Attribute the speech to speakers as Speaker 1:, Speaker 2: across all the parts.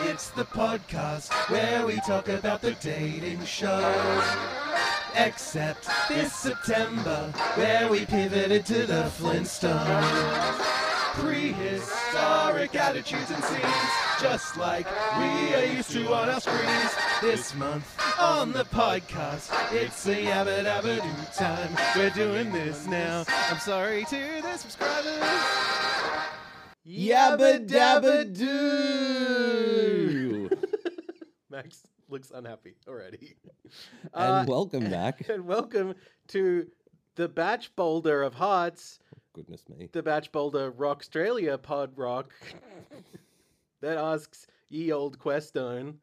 Speaker 1: It's the podcast where we talk about the dating show. Except this September, where we pivoted to the Flintstones. Prehistoric attitudes and scenes, just like we are used to on our screens. This month on the podcast, it's a yabba dabba time. We're doing this now. I'm sorry to the subscribers.
Speaker 2: Yabba dabba doo.
Speaker 3: Max looks unhappy already.
Speaker 2: and
Speaker 3: Uh,
Speaker 2: welcome back.
Speaker 3: and welcome to the Batch Boulder of Hearts,
Speaker 2: Goodness me.
Speaker 3: the Batch Boulder Rock Australia Pod Rock that asks ye old Questone.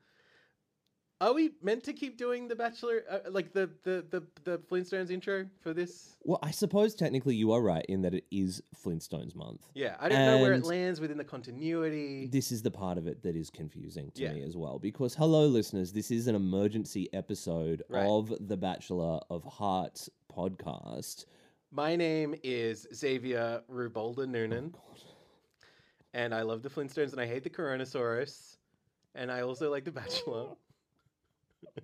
Speaker 3: Are we meant to keep doing the Bachelor, uh, like the, the the the Flintstones intro for this?
Speaker 2: Well, I suppose technically you are right in that it is Flintstones month.
Speaker 3: Yeah, I don't know where it lands within the continuity.
Speaker 2: This is the part of it that is confusing to
Speaker 3: Yeah.
Speaker 2: me as well. Because, hello, listeners, this is an emergency episode
Speaker 3: Right.
Speaker 2: of the Bachelor of Hearts podcast.
Speaker 3: My name is Xavier Rubolda Noonan.
Speaker 2: Oh,
Speaker 3: and I love the Flintstones, and I hate the Coronasaurus, and I also like The Bachelor.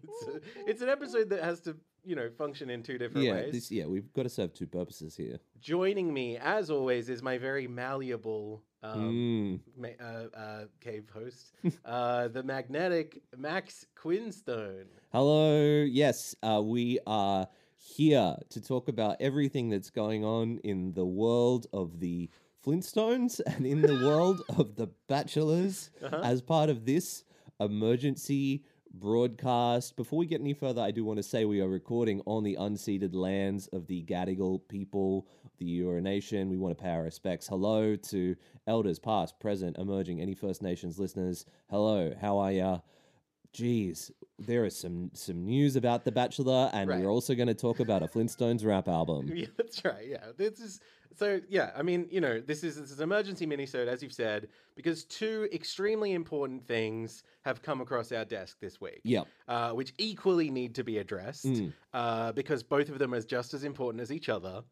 Speaker 3: it's, a, it's an episode that has to, you know, function in two different
Speaker 2: Yeah,
Speaker 3: ways.
Speaker 2: this, yeah, we've got to serve two purposes here.
Speaker 3: Joining me, as always, is my very malleable um,
Speaker 2: Mm.
Speaker 3: ma- uh, uh, cave host, uh, the magnetic Max Quinstone.
Speaker 2: Hello. Yes, uh, we are here to talk about everything that's going on in the world of the Flintstones and in the world of the Bachelors
Speaker 3: Uh-huh.
Speaker 2: as part of this emergency broadcast. Before we get any further, I do want to say we are recording on the unceded lands of the Gadigal people, the Eora Nation. We want to pay our respects. Hello to elders, past, present, emerging, any First Nations listeners. Hello, how are ya? Geez, there is some some news about The Bachelor, and
Speaker 3: Right.
Speaker 2: we're also going to talk about a Flintstones rap album.
Speaker 3: Yeah, that's right. Yeah, this is so. Yeah, I mean, you know, this is this is an emergency minisode, as you've said, because two extremely important things have come across our desk this week.
Speaker 2: Yep.
Speaker 3: uh, which equally need to be addressed
Speaker 2: Mm.
Speaker 3: uh, because both of them are just as important as each other.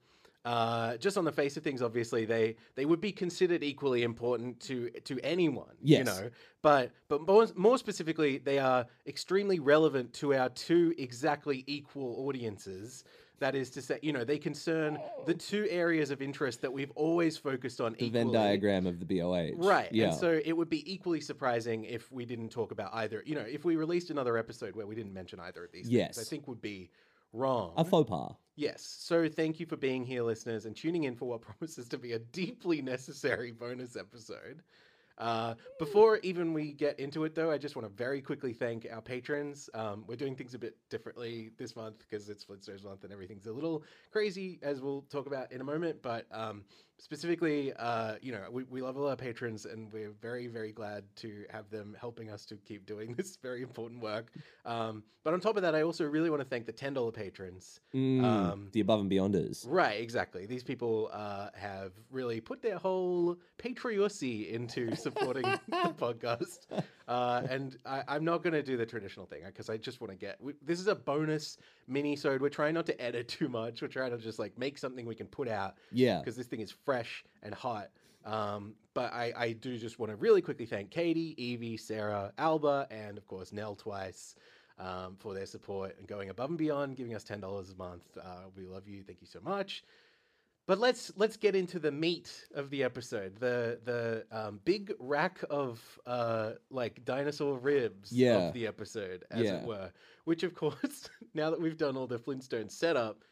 Speaker 3: Uh, just on the face of things, obviously they they would be considered equally important to to anyone,
Speaker 2: Yes.
Speaker 3: you know. But but more, more specifically, they are extremely relevant to our two exactly equal audiences. That is to say, you know, they concern the two areas of interest that we've always focused on.
Speaker 2: The
Speaker 3: equally.
Speaker 2: Venn diagram of the BOH.
Speaker 3: Right.
Speaker 2: Yeah.
Speaker 3: And so it would be equally surprising if we didn't talk about either, you know, if we released another episode where we didn't mention either of these things, I think would be wrong.
Speaker 2: a faux pas.
Speaker 3: yes. So thank you for being here, listeners, and tuning in for what promises to be a deeply necessary bonus episode. Uh, before even we get into it, though, I just want to very quickly thank our patrons. Um, we're doing things a bit differently this month because it's Flintstones month and everything's a little crazy, as we'll talk about in a moment. But um, specifically, uh, you know, we, we love all our patrons and we're very, very glad to have them helping us to keep doing this very important work. Um, but on top of that, I also really want to thank the $10 patrons.
Speaker 2: Mm,
Speaker 3: Um,
Speaker 2: the above and beyonders.
Speaker 3: Right, exactly. These people uh, have really put their whole patriocy into supporting the podcast. Uh, and I, I'm not going to do the traditional thing because I just want to get. We, this is a bonus mini-sode. We're trying not to edit too much. We're trying to just like make something we can put out
Speaker 2: Yeah.
Speaker 3: because this thing is fresh and hot. Um, but I, I do just want to really quickly thank Katie, Evie, Sarah, Alba, and of course Nell twice um, for their support and going above and beyond, giving us ten dollars a month. Uh, we love you. Thank you so much. But let's let's get into the meat of the episode. The the um, big rack of uh, like dinosaur ribs
Speaker 2: Yeah.
Speaker 3: of the episode, as
Speaker 2: Yeah.
Speaker 3: it were. Which of course, now that we've done all the Flintstone setup,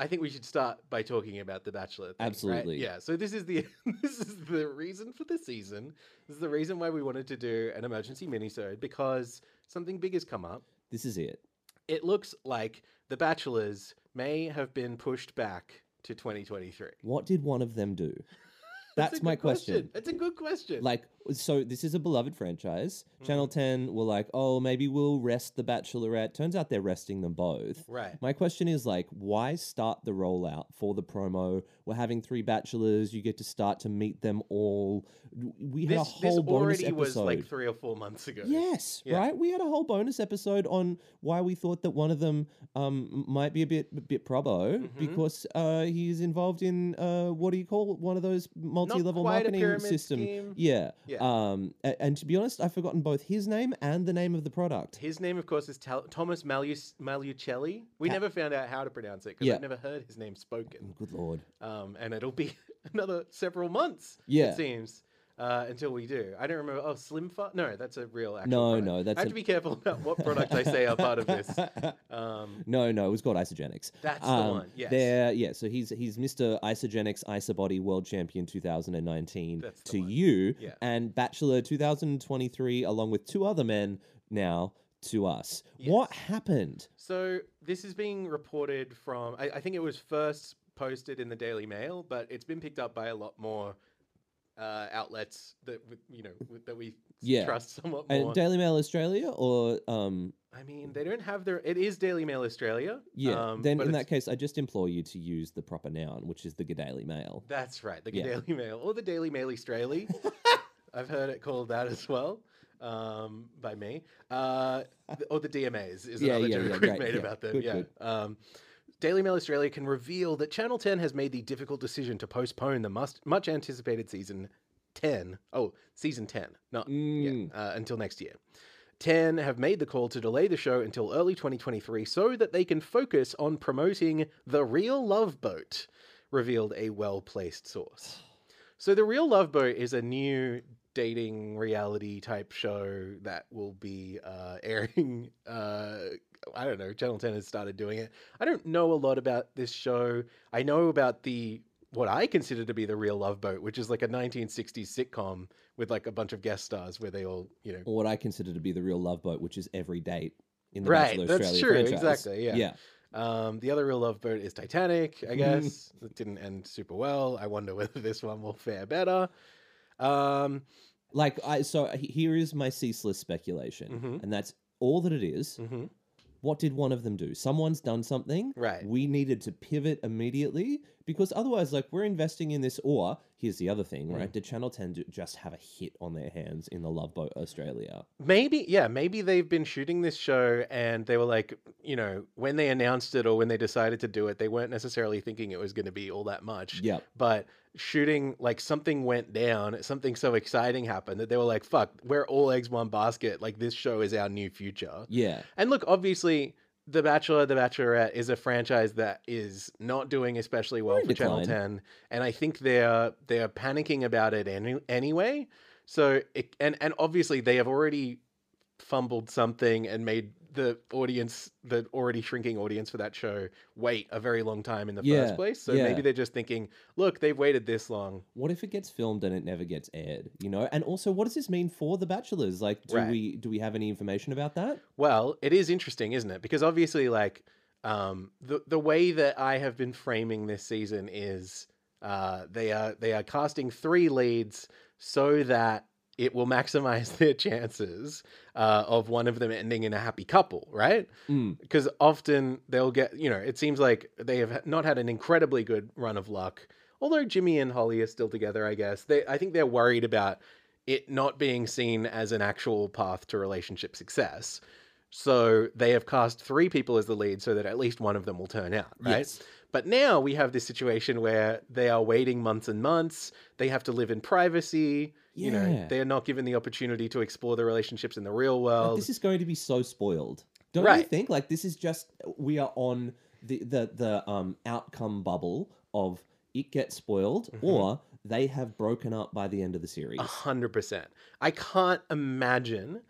Speaker 3: I think we should start by talking about the Bachelor. Thing, right?
Speaker 2: Absolutely.
Speaker 3: Yeah. So this is the this is the reason for the season. This is the reason why we wanted to do an emergency minisode because something big has come up.
Speaker 2: This is it.
Speaker 3: It looks like the Bachelors may have been pushed back to 2023.
Speaker 2: What did one of them do? That's,
Speaker 3: a
Speaker 2: my
Speaker 3: good
Speaker 2: question.
Speaker 3: That's a good question.
Speaker 2: Like, so this is a beloved franchise. Channel
Speaker 3: Mm-hmm.
Speaker 2: 10 were like, oh, maybe we'll rest the Bachelorette. Turns out they're resting them both.
Speaker 3: right.
Speaker 2: My question is like, why start the rollout for the promo? We're having three bachelors. You get to start to meet them all. We had a
Speaker 3: This,
Speaker 2: whole
Speaker 3: this
Speaker 2: bonus
Speaker 3: already
Speaker 2: episode.
Speaker 3: was like three or four months ago.
Speaker 2: Yes,
Speaker 3: Yeah.
Speaker 2: right. We had a whole bonus episode on why we thought that one of them um, might be a bit a bit probo
Speaker 3: Mhm.
Speaker 2: because uh, he's involved in uh, what do you call one of those multi-level
Speaker 3: quite
Speaker 2: marketing system?
Speaker 3: scheme.
Speaker 2: Yeah,
Speaker 3: Yeah.
Speaker 2: Um, a- and, to be honest, I've forgotten both his name and the name of the product.
Speaker 3: His name, of course, is Tal- Thomas Malus- Malucelli. We
Speaker 2: Ta-
Speaker 3: never found out how to pronounce it because
Speaker 2: Yeah.
Speaker 3: I've never heard his name spoken.
Speaker 2: Good lord.
Speaker 3: Um, and it'll be another several months,
Speaker 2: Yeah.
Speaker 3: it seems, uh, until we do. I don't remember. Oh, Slim Fast? No, that's a real actual
Speaker 2: No,
Speaker 3: product.
Speaker 2: no, that's
Speaker 3: I have
Speaker 2: a-
Speaker 3: to be careful about what products I say are part of this. Um,
Speaker 2: no, no, it was called Isagenix.
Speaker 3: That's the
Speaker 2: Um,
Speaker 3: one, yes.
Speaker 2: There, yeah. So he's he's Mr. Isagenix IsaBody World Champion 2019
Speaker 3: That's
Speaker 2: to
Speaker 3: one.
Speaker 2: you,
Speaker 3: Yeah.
Speaker 2: and Bachelor 2023, along with two other men now to us. What happened?
Speaker 3: So this is being reported from. I, I think it was first posted in the Daily Mail, but it's been picked up by a lot more uh, outlets that you know that we
Speaker 2: Yeah.
Speaker 3: trust somewhat
Speaker 2: And
Speaker 3: more.
Speaker 2: Daily Mail Australia, or um,
Speaker 3: I mean, they don't have their. It is Daily Mail Australia.
Speaker 2: yeah.
Speaker 3: um,
Speaker 2: then in
Speaker 3: it's-
Speaker 2: that case, I just implore you to use the proper noun, which is the Daily Mail.
Speaker 3: That's right, the
Speaker 2: Yeah.
Speaker 3: Daily Mail or the Daily Mail Australia. I've heard it called that as well um, by me. Uh, or the DMAs is
Speaker 2: Yeah,
Speaker 3: another
Speaker 2: yeah,
Speaker 3: joke
Speaker 2: yeah,
Speaker 3: we've
Speaker 2: great,
Speaker 3: made about them.
Speaker 2: Good,
Speaker 3: yeah.
Speaker 2: good.
Speaker 3: Daily Mail Australia can reveal that Channel 10 has made the difficult decision to postpone the must, much anticipated season 10. Oh, season 10, not
Speaker 2: Mm.
Speaker 3: yeah, uh, until next year. 10 have made the call to delay the show until early 2023 so that they can focus on promoting The Real Love Boat, revealed a well placed source. So, The Real Love Boat is a new dating reality type show that will be uh, airing. Uh, I don't know. Channel 10 has started doing it. I don't know a lot about this show. I know about the what I consider to be the real Love Boat, which is like a 1960s sitcom with like a bunch of guest stars where they all, you know,
Speaker 2: Or what I consider to be the real love boat, which is every date in the
Speaker 3: Right,
Speaker 2: Bachelor
Speaker 3: that's
Speaker 2: Australia
Speaker 3: true,
Speaker 2: franchise.
Speaker 3: exactly, yeah.
Speaker 2: Yeah.
Speaker 3: Um, the other real love boat is Titanic, I guess. it didn't end super well. I wonder whether this one will fare better. Um,
Speaker 2: Like I so here is my ceaseless speculation,
Speaker 3: Mhm.
Speaker 2: and that's all that it is.
Speaker 3: mhm.
Speaker 2: What did one of them do? Someone's done something.
Speaker 3: Right.
Speaker 2: We needed to pivot immediately because otherwise, like, we're investing in this. Or here's the other thing,
Speaker 3: Mm.
Speaker 2: right? Did Channel 10 do, just have a hit on their hands in the Love Boat Australia?
Speaker 3: Maybe, yeah, maybe they've been shooting this show and they were like, you know, when they announced it or when they decided to do it, they weren't necessarily thinking it was going to be all that much.
Speaker 2: Yep.
Speaker 3: But shooting, like something went down, something so exciting happened that they were like, fuck, we're all eggs one basket. Like this show is our new future.
Speaker 2: Yeah.
Speaker 3: And look, obviously, The Bachelor, The Bachelorette is a franchise that is not doing especially well
Speaker 2: We're
Speaker 3: for Channel 10, and I think they're they're panicking about it any, anyway. So, it, and and obviously they have already fumbled something and made the audience, the already shrinking audience for that show, wait a very long time in the
Speaker 2: Yeah,
Speaker 3: first place. So
Speaker 2: yeah.
Speaker 3: maybe they're just thinking, look, they've waited this long.
Speaker 2: What if it gets filmed and it never gets aired? You know, and also, what does this mean for the Bachelors? Like, do
Speaker 3: Right.
Speaker 2: we do we have any information about that?
Speaker 3: Well, it is interesting, isn't it? Because obviously, like um, the the way that I have been framing this season is uh, they are they are casting three leads so that it will maximize their chances uh, of one of them ending in a happy couple, right?
Speaker 2: Mm.
Speaker 3: Because often they'll get, you know, it seems like they have not had an incredibly good run of luck. Although Jimmy and Holly are still together, I guess they, I think they're worried about it not being seen as an actual path to relationship success. So they have cast three people as the lead so that at least one of them will turn out, right?
Speaker 2: Yes.
Speaker 3: But now we have this situation where they are waiting months and months. They have to live in privacy. You know,
Speaker 2: Yeah.
Speaker 3: they are not given the opportunity to explore the relationships in the real
Speaker 2: Like,
Speaker 3: world.
Speaker 2: this is going to be so spoiled. Don't you think? Like this is just we are on the the the um outcome bubble of it gets spoiled
Speaker 3: Mm-hmm.
Speaker 2: or they have broken up by the end of the series.
Speaker 3: A hundred percent. I can't imagine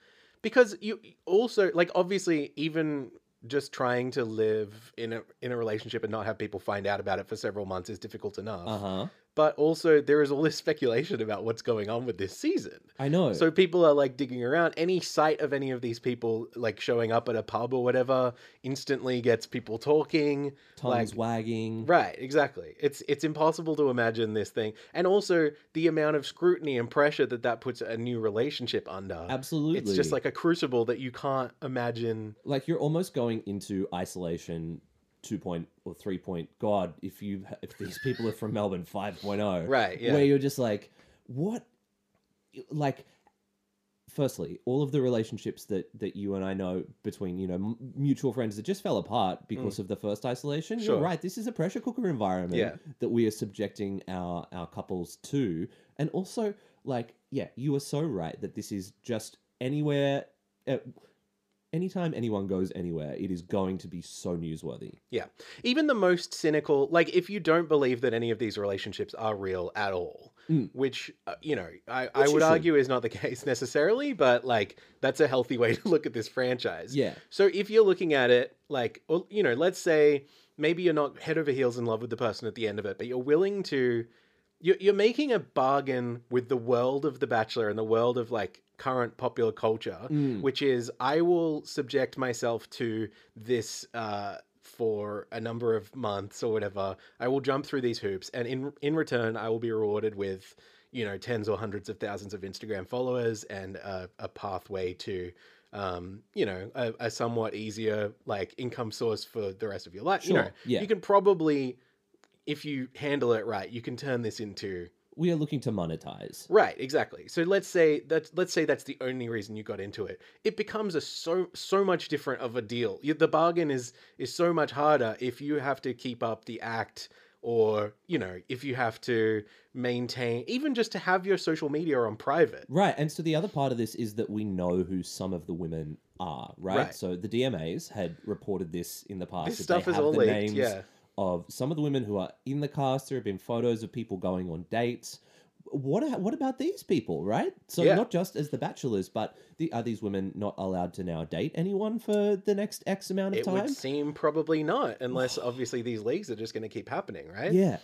Speaker 3: because you also like obviously even just trying to live in a in a relationship and not have people find out about it for several months is difficult enough.
Speaker 2: Uh huh.
Speaker 3: But also there is all this speculation about what's going on with this season.
Speaker 2: I know.
Speaker 3: So people are like digging around. Any sight of any of these people like showing up at a pub or whatever instantly gets people talking.
Speaker 2: tongues
Speaker 3: like-
Speaker 2: wagging.
Speaker 3: Right, exactly. It's it's impossible to imagine this thing, and also the amount of scrutiny and pressure that that puts a new relationship under.
Speaker 2: Absolutely.
Speaker 3: It's just like a crucible that you can't imagine.
Speaker 2: like you're almost going into isolation 2 point or 3 point god if you if these people are from melbourne 5.0
Speaker 3: Right, yeah.
Speaker 2: where you're just like what like firstly all of the relationships that that you and i know between you know m- mutual friends that just fell apart because of the first isolation
Speaker 3: Mm. Sure.
Speaker 2: you're right this is a pressure cooker environment
Speaker 3: Yeah.
Speaker 2: that we are subjecting our our couples to and also like, yeah, you are so right that this is just anywhere. Uh, anytime anyone goes anywhere, it is going to be so newsworthy. Yeah.
Speaker 3: Even the most cynical like if you don't believe that any of these relationships are real at all
Speaker 2: Mm.
Speaker 3: which uh, you know i, I would argue is not the case necessarily but like that's a healthy way to look at this franchise
Speaker 2: Yeah,
Speaker 3: so if you're looking at it like you know let's say maybe you're not head over heels in love with the person at the end of it but you're willing to you're, you're making a bargain with the world of the bachelor and the world of like current popular culture
Speaker 2: Mm.
Speaker 3: which is I will subject myself to this uh, for a number of months or whatever. I will jump through these hoops, and in in return, I will be rewarded with you know tens or hundreds of thousands of Instagram followers and a, a pathway to. Um, you know, a, a somewhat easier like income source for the rest of your life. You know,
Speaker 2: Sure, yeah.
Speaker 3: you can probably, if you handle it right, you can turn this into
Speaker 2: we are looking to monetize.
Speaker 3: Right, exactly. So let's say that let's say that's the only reason you got into it. It becomes a so so much different of a deal. You, the bargain is is so much harder if you have to keep up the act or, you know, if you have to maintain even just to have your social media on private.
Speaker 2: Right, and so the other part of this is that we know who some of the women are, right?
Speaker 3: Right.
Speaker 2: So the DMAs had reported this in the past.
Speaker 3: This stuff
Speaker 2: they
Speaker 3: is
Speaker 2: have
Speaker 3: all
Speaker 2: the
Speaker 3: leaked,
Speaker 2: names
Speaker 3: yeah.
Speaker 2: Of some of the women who are in the cast. There have been photos of people going on dates. What what about these people, right? So
Speaker 3: Yeah.
Speaker 2: not just as the bachelors, but the, are these women not allowed to now date anyone for the next X amount of
Speaker 3: It
Speaker 2: time?
Speaker 3: would seem probably not, unless obviously these leagues are just going to keep happening, right?
Speaker 2: Yeah,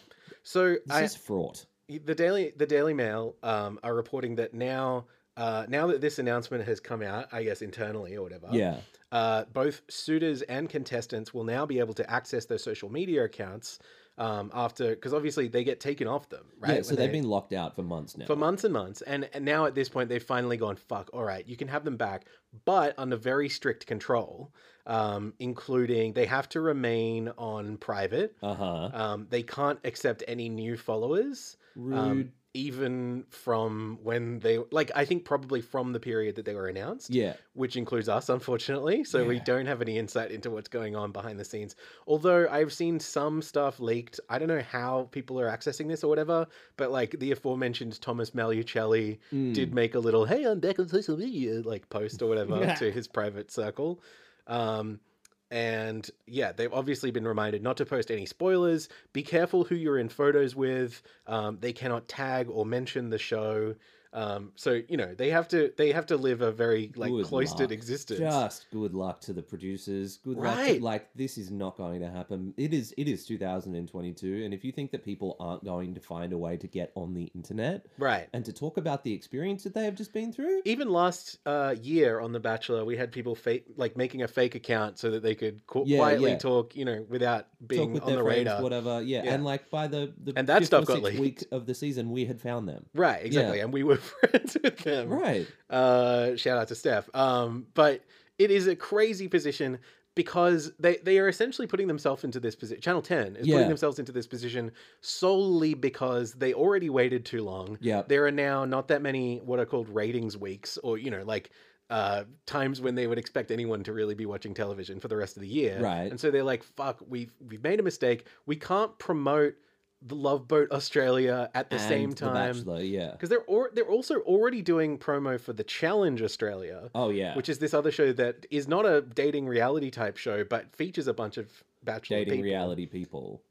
Speaker 3: So
Speaker 2: this
Speaker 3: I,
Speaker 2: is fraught.
Speaker 3: the Daily the Daily Mail um, are reporting that now uh, now that this announcement has come out, I guess internally or whatever,
Speaker 2: Yeah,
Speaker 3: uh, both suitors and contestants will now be able to access their social media accounts um, after because obviously they get taken off them, right?
Speaker 2: yeah. So they've
Speaker 3: they-
Speaker 2: been locked out for months now.
Speaker 3: for months and months, and, and now at this point they've finally gone fuck. All right, you can have them back, but under very strict control, um, including they have to remain on private.
Speaker 2: Uh huh.
Speaker 3: Um, they can't accept any new followers.
Speaker 2: Rude.
Speaker 3: Even from when they like i think probably from the period that they were announced
Speaker 2: yeah.
Speaker 3: which includes us unfortunately so we don't have any insight into what's going on behind the scenes although i've seen some stuff leaked i don't know how people are accessing this or whatever but like the aforementioned thomas malucelli
Speaker 2: Mm.
Speaker 3: did make a little hey i'm back on social media like post or whatever
Speaker 2: Yeah.
Speaker 3: to his private circle um and yeah they've obviously been reminded not to post any spoilers. Be careful who you're in photos with. Um, they cannot tag or mention the show um, so you know they have to they have to live a very like
Speaker 2: Good
Speaker 3: cloistered
Speaker 2: luck.
Speaker 3: existence
Speaker 2: Just good luck to the producers. Good luck. To,
Speaker 3: Right.
Speaker 2: like this is not going to happen. It is. It is 2022, and if you think that people aren't going to find a way to get on the internet
Speaker 3: right
Speaker 2: and to talk about the experience that they have just been through,
Speaker 3: even last uh, year on the bachelor we had people fake like making a fake account so that they could qu-
Speaker 2: Yeah,
Speaker 3: quietly
Speaker 2: yeah.
Speaker 3: talk you know without being
Speaker 2: with
Speaker 3: on the
Speaker 2: friends,
Speaker 3: radar
Speaker 2: whatever. Yeah.
Speaker 3: Yeah.
Speaker 2: and like by the the
Speaker 3: And that stuff got
Speaker 2: sixth week of the season, we had found them.
Speaker 3: right exactly and we were friends with them
Speaker 2: Right.
Speaker 3: Uh, shout out to Steph. Um, but it is a crazy position because they, they are essentially putting themselves into this position. Channel 10 is
Speaker 2: Yeah.
Speaker 3: putting themselves into this position solely because they already waited too long.
Speaker 2: Yeah.
Speaker 3: There are now not that many what are called ratings weeks or, you know, like uh, times when they would expect anyone to really be watching television for the rest of the year.
Speaker 2: Right.
Speaker 3: And so they're like, fuck, we've, we've made a mistake. We can't promote the Love Boat Australia at the
Speaker 2: and
Speaker 3: same
Speaker 2: The
Speaker 3: time
Speaker 2: Bachelor. Yeah.
Speaker 3: because they're or, they're also already doing promo for the Challenge Australia,
Speaker 2: Oh yeah.
Speaker 3: which is this other show that is not a dating reality type show, but features a bunch of bachelor
Speaker 2: dating
Speaker 3: people.
Speaker 2: reality people.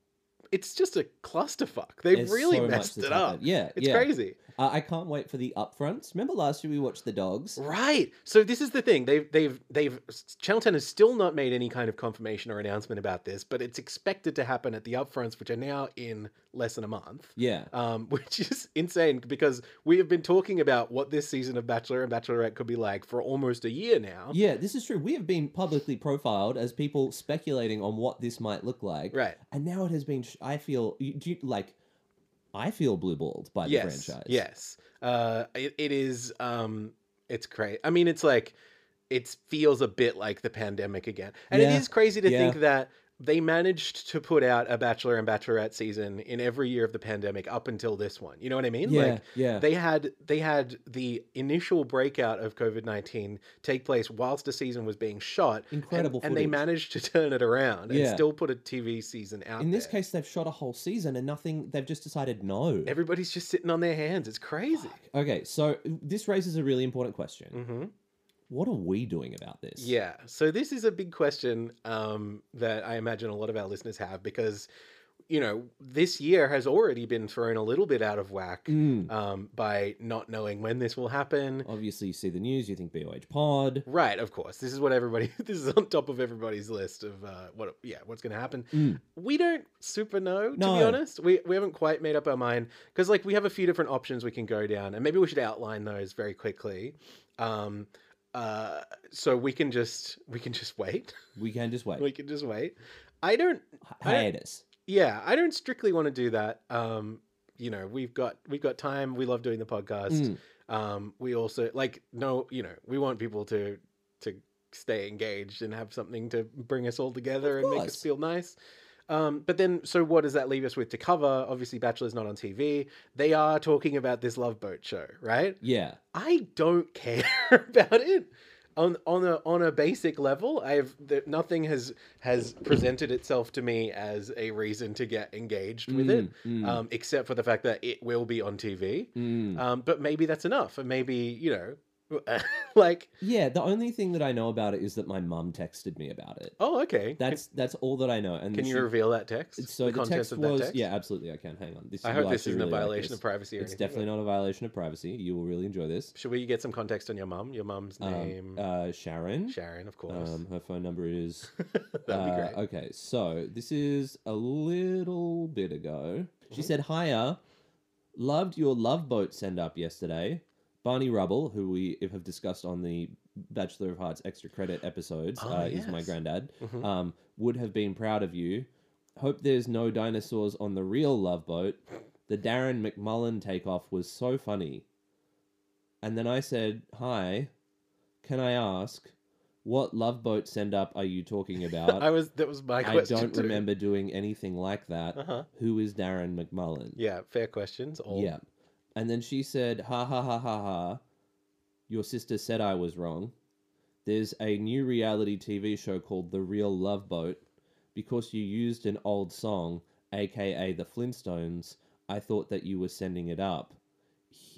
Speaker 3: It's just a clusterfuck. They've
Speaker 2: There's
Speaker 3: really
Speaker 2: so
Speaker 3: messed it up.
Speaker 2: Yeah.
Speaker 3: It's
Speaker 2: yeah.
Speaker 3: crazy,
Speaker 2: Uh, I can't wait for the upfronts. Remember last year we watched the dogs?
Speaker 3: right? So this is the thing. They've they've they've Channel Ten has still not made any kind of confirmation or announcement about this, but it's expected to happen at the upfronts, which are now in less than a month.
Speaker 2: Yeah.
Speaker 3: um, which is insane because we have been talking about what this season of Bachelor and Bachelorette could be like for almost a year now.
Speaker 2: Yeah, this is true. We have been publicly profiled as people speculating on what this might look like.
Speaker 3: Right.
Speaker 2: And now it has been, I feel, do you, like, I feel blue balled by the franchise.
Speaker 3: Yes. Uh, it, it is. Um, it's great. I mean, it's like it feels a bit like the pandemic again, and
Speaker 2: Yeah,
Speaker 3: it is crazy to
Speaker 2: yeah.
Speaker 3: think that they managed to put out a Bachelor and Bachelorette season in every year of the pandemic up until this one. You know what I mean?
Speaker 2: Yeah,
Speaker 3: Like
Speaker 2: yeah.
Speaker 3: they had they had the initial breakout of COVID nineteen take place whilst the season was being shot.
Speaker 2: Incredible
Speaker 3: and, they managed to turn it around and
Speaker 2: Yeah.
Speaker 3: still put a TV season out.
Speaker 2: In this
Speaker 3: there.
Speaker 2: case, they've shot a whole season and nothing. They've just decided no.
Speaker 3: everybody's just sitting on their hands. It's crazy.
Speaker 2: Okay, so this raises a really important question.
Speaker 3: hmm
Speaker 2: What are we doing about this?
Speaker 3: Yeah. So this is a big question um, that I imagine a lot of our listeners have because, you know, this year has already been thrown a little bit out of whack
Speaker 2: Mm.
Speaker 3: um, by not knowing when this will happen.
Speaker 2: Obviously, you see the news, you think BOH Pod.
Speaker 3: Right, of course. This is what everybody. This is on top of everybody's list of uh, what. Yeah, what's going to happen.
Speaker 2: Mm.
Speaker 3: We don't super know, to be honest. We we haven't quite made up our mind because like we have a few different options we can go down, and maybe we should outline those very quickly. Um, uh, so we can just we can just wait.
Speaker 2: We can just wait.
Speaker 3: we can just wait. I don't.
Speaker 2: Hi-
Speaker 3: I. Yeah, I don't strictly want to do that. Um, you know, we've got we've got time. We love doing the podcast.
Speaker 2: Mm.
Speaker 3: Um, we also like no, you know, we want people to to stay engaged and have something to bring us all together and make us feel nice. Um, but then, so what does that leave us with to cover? Obviously, Bachelor's not on TV. They are talking about this Love Boat show, right?
Speaker 2: Yeah.
Speaker 3: I don't care about it on on a on a basic level. I've the, nothing has has presented itself to me as a reason to get engaged with it,
Speaker 2: Mm, mm,
Speaker 3: um, except for the fact that it will be on TV.
Speaker 2: mm.
Speaker 3: Um, but maybe that's enough, and maybe you know, like
Speaker 2: yeah. The only thing that I know about it is that my mum texted me about it.
Speaker 3: oh, okay.
Speaker 2: That's that's all that I know. And
Speaker 3: can, can you
Speaker 2: she-
Speaker 3: reveal that text?
Speaker 2: So the,
Speaker 3: contents
Speaker 2: text
Speaker 3: of that
Speaker 2: was
Speaker 3: text?
Speaker 2: yeah, absolutely. I can. Hang on. This
Speaker 3: I hope this isn't a
Speaker 2: really like
Speaker 3: violation
Speaker 2: this.
Speaker 3: of privacy or
Speaker 2: It's definitely not a violation of privacy. You will really enjoy this.
Speaker 3: Should we get some context on your mum? Your mum's
Speaker 2: Um,
Speaker 3: name,
Speaker 2: uh, Sharon.
Speaker 3: Sharon, of course.
Speaker 2: Um, her phone number is.
Speaker 3: That'd be
Speaker 2: uh,
Speaker 3: great.
Speaker 2: Okay, so this is a little bit ago. She
Speaker 3: Mhm.
Speaker 2: said, "Hiya, loved your love boat send up yesterday." Barney Rubble, who we have discussed on the Bachelor of Hearts extra credit episodes,
Speaker 3: Ah,
Speaker 2: uh, is my
Speaker 3: yes.
Speaker 2: granddad.
Speaker 3: Mhm.
Speaker 2: Um, would have been proud of you. Hope there's no dinosaurs on the real love boat. The Darren McMullen takeoff was so funny. And then I said, "Hi, can I ask, what love boat send up are you talking about?"
Speaker 3: I was that was my
Speaker 2: I don't
Speaker 3: too.
Speaker 2: remember doing anything like that.
Speaker 3: Uh-huh.
Speaker 2: Who is Darren McMullen?
Speaker 3: Yeah, fair questions. All
Speaker 2: Yeah. And then she said, ha ha ha ha ha. Your sister said I was wrong. There's a new reality TV show called The Real Love Boat. Because you used an old song, aka The Flintstones, I thought that you were sending it up.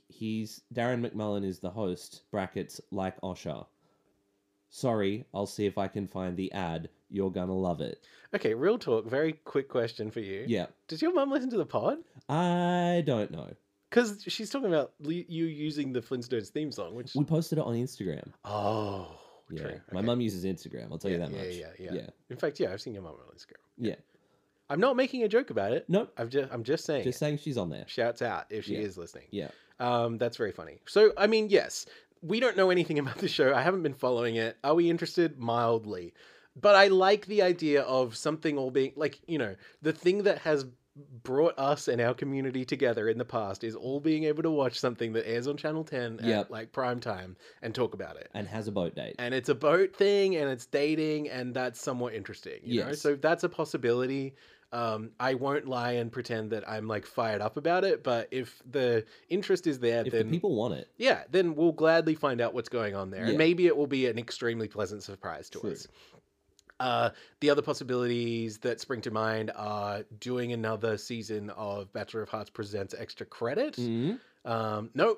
Speaker 2: He's Darren McMullen is the host, brackets like Osher. Sorry, I'll see if I can find the ad. You're gonna love it.
Speaker 3: Okay, real talk. Very quick question for you.
Speaker 2: Yeah.
Speaker 3: Does your mum listen to the pod?
Speaker 2: I don't know.
Speaker 3: Because she's talking about you using the Flintstones theme song, which
Speaker 2: We posted it on Instagram.
Speaker 3: oh,
Speaker 2: Yeah,
Speaker 3: true.
Speaker 2: my
Speaker 3: okay.
Speaker 2: mum uses Instagram. I'll tell you that
Speaker 3: yeah,
Speaker 2: much.
Speaker 3: yeah, yeah.
Speaker 2: yeah,
Speaker 3: In fact, yeah, I've seen your mum on Instagram.
Speaker 2: yeah.
Speaker 3: I'm not making a joke about it.
Speaker 2: Nope,
Speaker 3: I've just I'm just saying.
Speaker 2: just
Speaker 3: it.
Speaker 2: saying she's on there.
Speaker 3: Shouts out if she
Speaker 2: Yeah.
Speaker 3: is listening.
Speaker 2: Yeah,
Speaker 3: Um, that's very funny. So, I mean, yes, we don't know anything about the show. I haven't been following it. Are we interested? Mildly. But I like the idea of something all being like, you know, the thing that has brought us and our community together in the past is all being able to watch something that airs on Channel 10
Speaker 2: Yep.
Speaker 3: at like prime time and talk about it.
Speaker 2: and has a boat date.
Speaker 3: And it's a boat thing and it's dating and that's somewhat interesting. You know? So that's a possibility. Um, I won't lie and pretend that I'm like fired up about it, but if the interest is there,
Speaker 2: if
Speaker 3: then
Speaker 2: the people want it,
Speaker 3: yeah, then we'll gladly find out what's going on there. And maybe it will be an extremely pleasant surprise to
Speaker 2: True.
Speaker 3: us. Uh, the other possibilities that spring to mind are doing another season of Bachelor of Hearts Presents Extra Credit.
Speaker 2: Mhm.
Speaker 3: Um, no,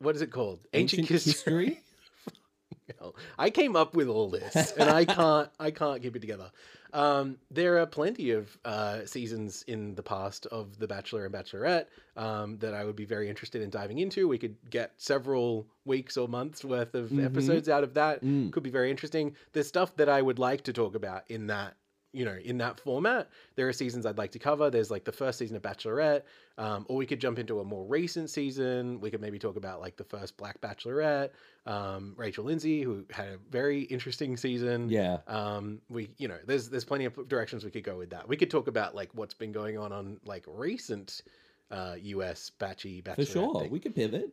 Speaker 3: what is it called?
Speaker 2: Ancient history.
Speaker 3: Hell, I came up with all this, and I can't. I can't keep it together. Um, there are plenty of uh, seasons in the past of The Bachelor and Bachelorette um, that I would be very interested in diving into. We could get several weeks or months worth of
Speaker 2: Mhm.
Speaker 3: episodes out of that.
Speaker 2: Mm.
Speaker 3: Could be very interesting. There's stuff that I would like to talk about in that. You know, in that format, there are seasons I'd like to cover. There's like the first season of Bachelorette, um, or we could jump into a more recent season. We could maybe talk about like the first Black Bachelorette, um, Rachel Lindsay, who had a very interesting season.
Speaker 2: Yeah,
Speaker 3: Um, we, you know, there's there's plenty of directions we could go with that. We could talk about like what's been going on on like recent uh, U.S. batchy bachelorette.
Speaker 2: for sure.
Speaker 3: thing.
Speaker 2: We could pivot.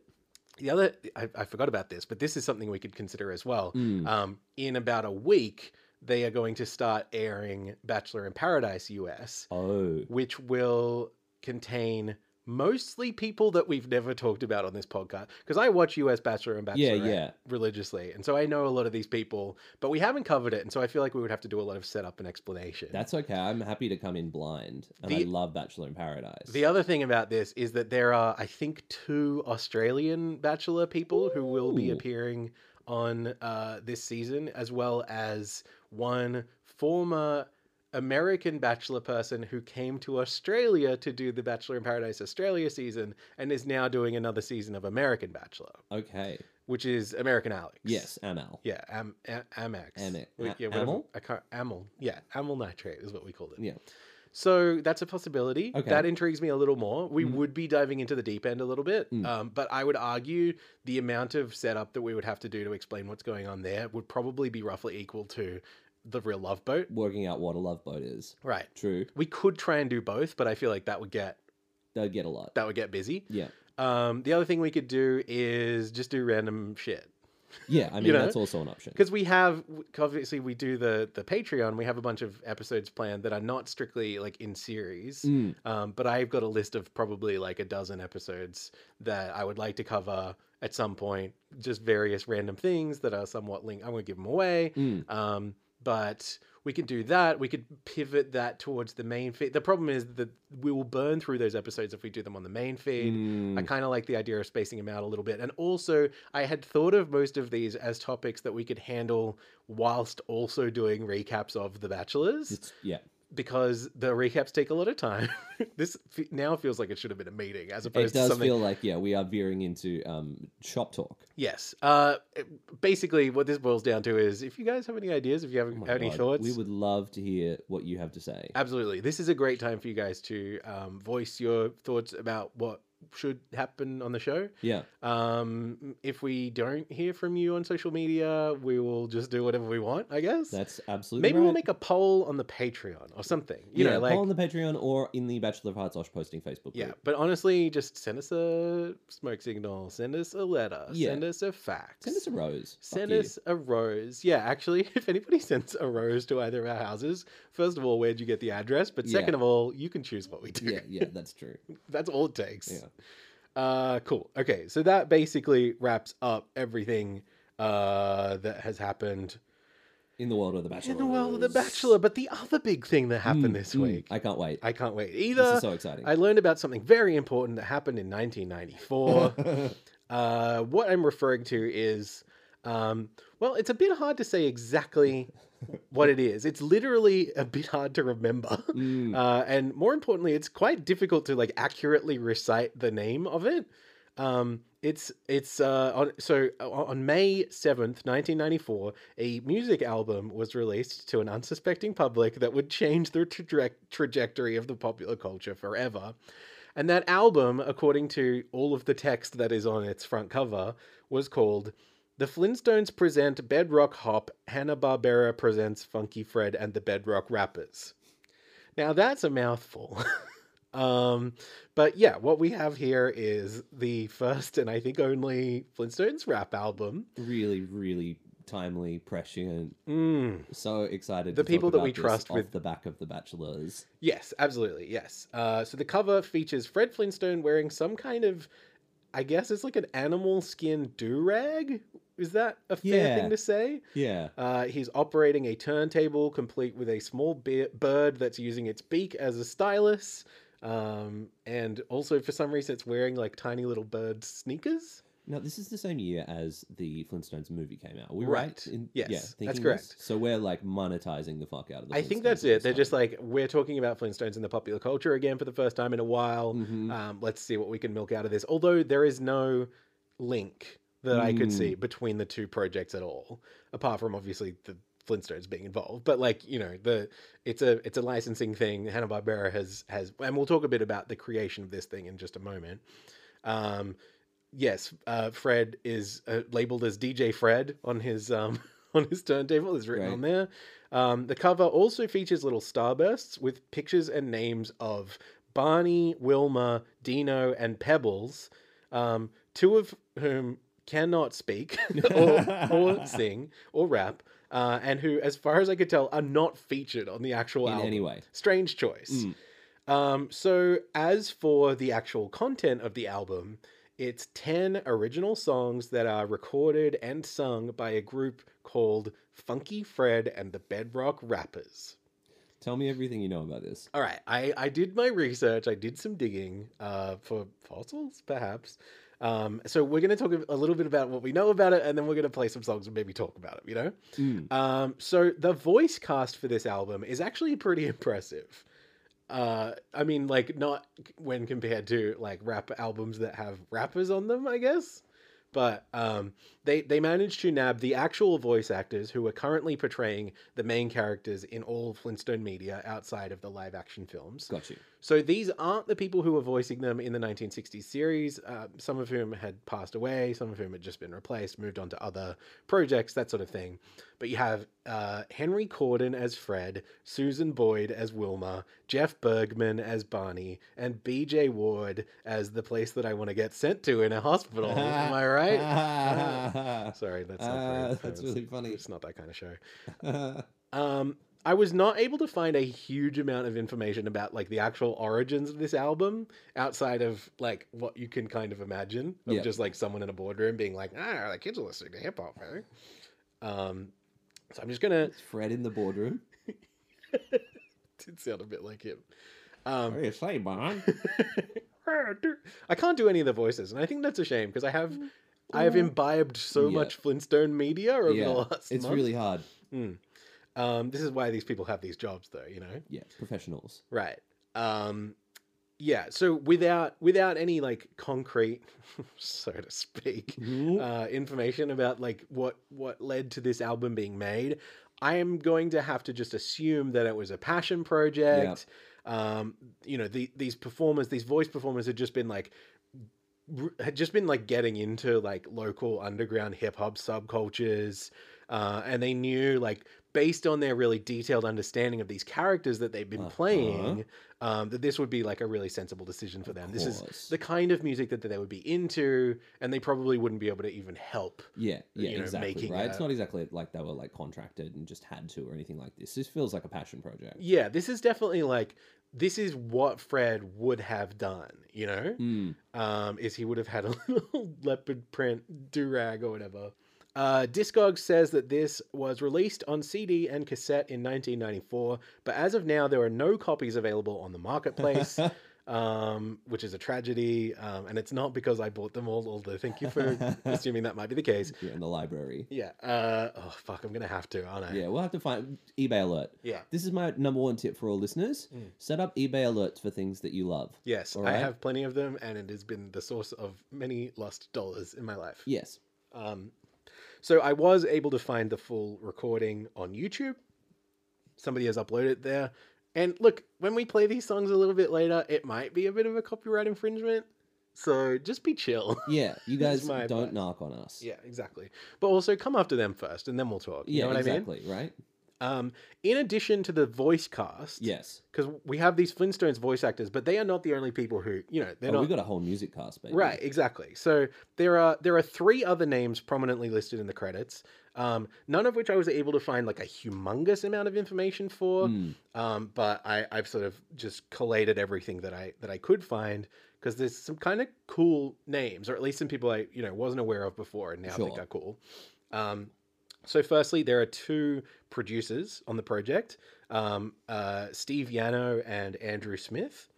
Speaker 3: The other, I, I forgot about this, but this is something we could consider as well.
Speaker 2: Mm.
Speaker 3: Um, in about a week, they are going to start airing Bachelor in Paradise US,
Speaker 2: Oh,
Speaker 3: which will contain mostly people that we've never talked about on this podcast. Because I watch US Bachelor and
Speaker 2: Yeah,
Speaker 3: Bachelor
Speaker 2: yeah.
Speaker 3: religiously, and so I know a lot of these people, but we haven't covered it, and so I feel like we would have to do a lot of setup and explanation.
Speaker 2: that's okay. I'm happy to come in blind, and I love Bachelor in Paradise.
Speaker 3: The other thing about this is that there are, I think, two Australian Bachelor people who will be appearing on uh, this season, as well as one former American Bachelor person who came to Australia to do the Bachelor in Paradise Australia season and is now doing another season of American Bachelor,
Speaker 2: okay.
Speaker 3: which is American Alex.
Speaker 2: Yes, Amal.
Speaker 3: Yeah, Am- Amex.
Speaker 2: Ame-
Speaker 3: We-
Speaker 2: A-
Speaker 3: yeah,
Speaker 2: Amel?
Speaker 3: I can't, amyl. Yeah, amyl nitrate is what we called it.
Speaker 2: Yeah.
Speaker 3: So that's a possibility.
Speaker 2: Okay.
Speaker 3: That intrigues me a little more. We
Speaker 2: Mhm.
Speaker 3: would be diving into the deep end a little bit,
Speaker 2: Mm.
Speaker 3: um, but I would argue the amount of setup that we would have to do to explain what's going on there would probably be roughly equal to the real Love Boat.
Speaker 2: Working out what a love boat is.
Speaker 3: Right.
Speaker 2: True.
Speaker 3: We could try and do both, but I feel like that would get
Speaker 2: That'd get a lot.
Speaker 3: that would get busy.
Speaker 2: Yeah.
Speaker 3: Um, the other thing we could do is just do random shit.
Speaker 2: Yeah, I mean,
Speaker 3: know?
Speaker 2: that's also an option.
Speaker 3: because we have obviously we do the the patreon we have a bunch of episodes planned that are not strictly like in series
Speaker 2: Mm,
Speaker 3: um, but i've got a list of probably like a dozen episodes that i would like to cover at some point just various random things that are somewhat linked i'm going to give them away
Speaker 2: mm.
Speaker 3: um, but we could do that we could pivot that towards the main feed the problem is that we will burn through those episodes if we do them on the main feed I
Speaker 2: Mm.
Speaker 3: kind of like the idea of spacing them out a little bit. And also, I had thought of most of these as topics that we could handle whilst also doing recaps of The Bachelors
Speaker 2: It's, yeah.
Speaker 3: Because the recaps take a lot of time. this fe- now feels like it should have been a meeting as opposed to It
Speaker 2: does
Speaker 3: something.
Speaker 2: feel like, yeah, we are veering into um, shop talk.
Speaker 3: Yes. Uh, basically, what this boils down to is if you guys have any ideas, if you have
Speaker 2: Oh
Speaker 3: any
Speaker 2: God,
Speaker 3: thoughts,
Speaker 2: We would love to hear what you have to say.
Speaker 3: Absolutely. This is a great time for you guys to um, voice your thoughts about what should happen on the show.
Speaker 2: Yeah.
Speaker 3: Um, if we don't hear from you on social media, we will just do whatever we want, I guess.
Speaker 2: That's absolutely
Speaker 3: Maybe
Speaker 2: right.
Speaker 3: we'll make a poll on the Patreon or something. You
Speaker 2: yeah,
Speaker 3: know, like
Speaker 2: poll on the Patreon or in the Bachelor of Hearts Osh posting Facebook group.
Speaker 3: yeah. But honestly, just send us a smoke signal, send us a letter,
Speaker 2: Yeah.
Speaker 3: send us a fax,
Speaker 2: Send us a rose. Fuck
Speaker 3: Send
Speaker 2: you.
Speaker 3: us a rose. Yeah, actually, if anybody sends a rose to either of our houses, first of all, where'd you get the address? But
Speaker 2: Yeah.
Speaker 3: second of all, you can choose what we do.
Speaker 2: Yeah, yeah, that's true.
Speaker 3: That's all it takes.
Speaker 2: Yeah.
Speaker 3: Uh, cool. Okay, so that basically wraps up everything uh, that has happened
Speaker 2: In the world of the Bachelor.
Speaker 3: in the world of The Bachelor. But the other big thing that happened this week,
Speaker 2: I can't wait.
Speaker 3: I can't wait
Speaker 2: this
Speaker 3: either.
Speaker 2: is so exciting.
Speaker 3: I learned about something very important that happened in 1994. uh, what I'm referring to is, um, well, it's a bit hard to say exactly what it is. It's literally a bit hard to remember.
Speaker 2: Mm,
Speaker 3: Uh, and more importantly, it's quite difficult to like accurately recite the name of it. Um, it's it's uh, on, so uh, on May seventh, nineteen ninety four, a music album was released to an unsuspecting public that would change the traje- trajectory of the popular culture forever. And that album, according to all of the text that is on its front cover, was called "The Flintstones Present Bedrock Hop." Hanna Barbera presents Funky Fred and the Bedrock Rappers. Now that's a mouthful. um, but yeah, what we have here is the first and I think only Flintstones rap album.
Speaker 2: really, really timely, prescient.
Speaker 3: Mm.
Speaker 2: So excited.
Speaker 3: The people that we trust with-
Speaker 2: the back of the Bachelors.
Speaker 3: Yes, absolutely. Yes. Uh, so the cover features Fred Flintstone wearing some kind of, I guess it's like an animal skin do rag. Is that a fair
Speaker 2: Yeah.
Speaker 3: thing to say?
Speaker 2: Yeah.
Speaker 3: Uh, he's operating a turntable complete with a small be- bird that's using its beak as a stylus. Um, and also, for some reason, it's wearing like tiny little bird sneakers.
Speaker 2: Now this is the same year as the Flintstones movie came out. Are we right?
Speaker 3: Right.
Speaker 2: In,
Speaker 3: Yes,
Speaker 2: yeah,
Speaker 3: that's
Speaker 2: thinking this?
Speaker 3: correct.
Speaker 2: So we're like monetizing the fuck out of the.
Speaker 3: I think that's it. They're just like, we're talking about Flintstones in the popular culture again for the first time in a while.
Speaker 2: Mhm.
Speaker 3: Um, let's see what we can milk out of this. Although there is no link that I could
Speaker 2: Mm.
Speaker 3: see between the two projects at all, apart from obviously the Flintstones being involved. But like you know, the it's a it's a licensing thing. Hanna Barbera has has, and we'll talk a bit about the creation of this thing in just a moment. Um, yes, uh, Fred is uh, labeled as DJ Fred on his um on his turntable. Is written
Speaker 2: Right.
Speaker 3: on there. Um, the cover also features little starbursts with pictures and names of Barney, Wilma, Dino, and Pebbles, um, two of whom cannot speak or, or sing or rap. uh, and who, as far as I could tell, are not featured on the actual
Speaker 2: In
Speaker 3: album.
Speaker 2: Anyway.
Speaker 3: Strange choice.
Speaker 2: Mm.
Speaker 3: Um, so, as for the actual content of the album, it's 10 original songs that are recorded and sung by a group called Funky Fred and the Bedrock Rappers.
Speaker 2: Tell me everything you know about this.
Speaker 3: All right, I, I did my research, I did some digging uh, for fossils, perhaps. Um, so, we're going to talk a little bit about what we know about it, and then we're going to play some songs and maybe talk about it, you know?
Speaker 2: Mm.
Speaker 3: Um, so the voice cast for this album is actually pretty impressive. Uh, I mean, like not when compared to like rap albums that have rappers on them, I guess. But um, they they managed to nab the actual voice actors who are currently portraying the main characters in all Flintstone media outside of the live action films.
Speaker 2: Got you.
Speaker 3: So these aren't the people who were voicing them in the 1960s series, uh, some of whom had passed away, some of whom had just been replaced, moved on to other projects, that sort of thing. But you have uh, Henry Corden as Fred, Susan Boyd as Wilma, Jeff Bergman as Barney, and BJ Ward as the place that I want to get sent to in a hospital. Am I right? Sorry, that's not very,
Speaker 2: that's really funny.
Speaker 3: It's not that kind of show. Um, I was not able to find a huge amount of information about like the actual origins of this album outside of like what you can kind of imagine of
Speaker 2: Yeah.
Speaker 3: just like someone in a boardroom being like, ah, the kids are listening to hip hop, man. Um, so I'm just gonna.
Speaker 2: Fred in the boardroom.
Speaker 3: Did sound a bit like him. Um,
Speaker 2: What do you say, man?
Speaker 3: I can't do any of the voices, and I think that's a shame because I have I have imbibed so
Speaker 2: Yeah.
Speaker 3: much Flintstone media over
Speaker 2: yeah,
Speaker 3: the last.
Speaker 2: it's
Speaker 3: month.
Speaker 2: really hard.
Speaker 3: Um, this is why these people have these jobs, though. You know.
Speaker 2: Yeah, professionals.
Speaker 3: Right. Um yeah, so without without any like concrete so to speak
Speaker 2: Mhm.
Speaker 3: uh information about like what what led to this album being made, I am going to have to just assume that it was a passion project. Um you know, the, these performers, these voice performers had just been like had just been like getting into like local underground hip hop subcultures uh, and they knew like based on their really detailed understanding of these characters that they've been
Speaker 2: Uh-huh.
Speaker 3: playing um, that this would be like a really sensible decision for them this is the kind of music that they would be into and they probably wouldn't be able to even help
Speaker 2: Yeah, yeah,
Speaker 3: you know,
Speaker 2: exactly.
Speaker 3: making
Speaker 2: Right. It's not exactly like they were like contracted and just had to or anything like this. This feels like a passion project.
Speaker 3: yeah this is definitely like this is what fred would have done you know
Speaker 2: Mm.
Speaker 3: um, is he would have had a little leopard print do rag or whatever. Uh, Discogs says that this was released on CD and cassette in 1994, but as of now, there are no copies available on the marketplace, um, which is a tragedy. Um, and it's not because I bought them all, although thank you for assuming that might be the case.
Speaker 2: Yeah, in the library.
Speaker 3: Yeah. Uh, oh, fuck, I'm going to have to, aren't I?
Speaker 2: Yeah, we'll have to find eBay alert.
Speaker 3: Yeah.
Speaker 2: This is my number one tip for all listeners.
Speaker 3: Mm.
Speaker 2: Set up eBay alerts for things that you love.
Speaker 3: Yes, I have plenty of them, and it has been the source of many lost dollars in my life.
Speaker 2: Yes.
Speaker 3: Um, so I was able to find the full recording on YouTube. Somebody has uploaded it there. And look, when we play these songs a little bit later, it might be a bit of a copyright infringement. So just be chill.
Speaker 2: Yeah, you guys don't
Speaker 3: advice.
Speaker 2: knock on us.
Speaker 3: yeah, exactly. But also come after them first, and then we'll talk. You
Speaker 2: yeah,
Speaker 3: know what I mean?
Speaker 2: exactly. Right.
Speaker 3: Um, in addition to the voice cast,
Speaker 2: Yes.
Speaker 3: because we have these Flintstones voice actors, but they are not the only people who, you know, they're
Speaker 2: Oh,
Speaker 3: not.
Speaker 2: we got a whole music cast, baby.
Speaker 3: Right, exactly. So there are there are three other names prominently listed in the credits, um, none of which I was able to find like a humongous amount of information for.
Speaker 2: Mm.
Speaker 3: Um, but I, I've sort of just collated everything that I that I could find because there's some kind of cool names, or at least some people I you know wasn't aware of before and now think are cool. Um, so firstly, there are two producers on the project, um, uh, Steve Yano and Andrew Smith.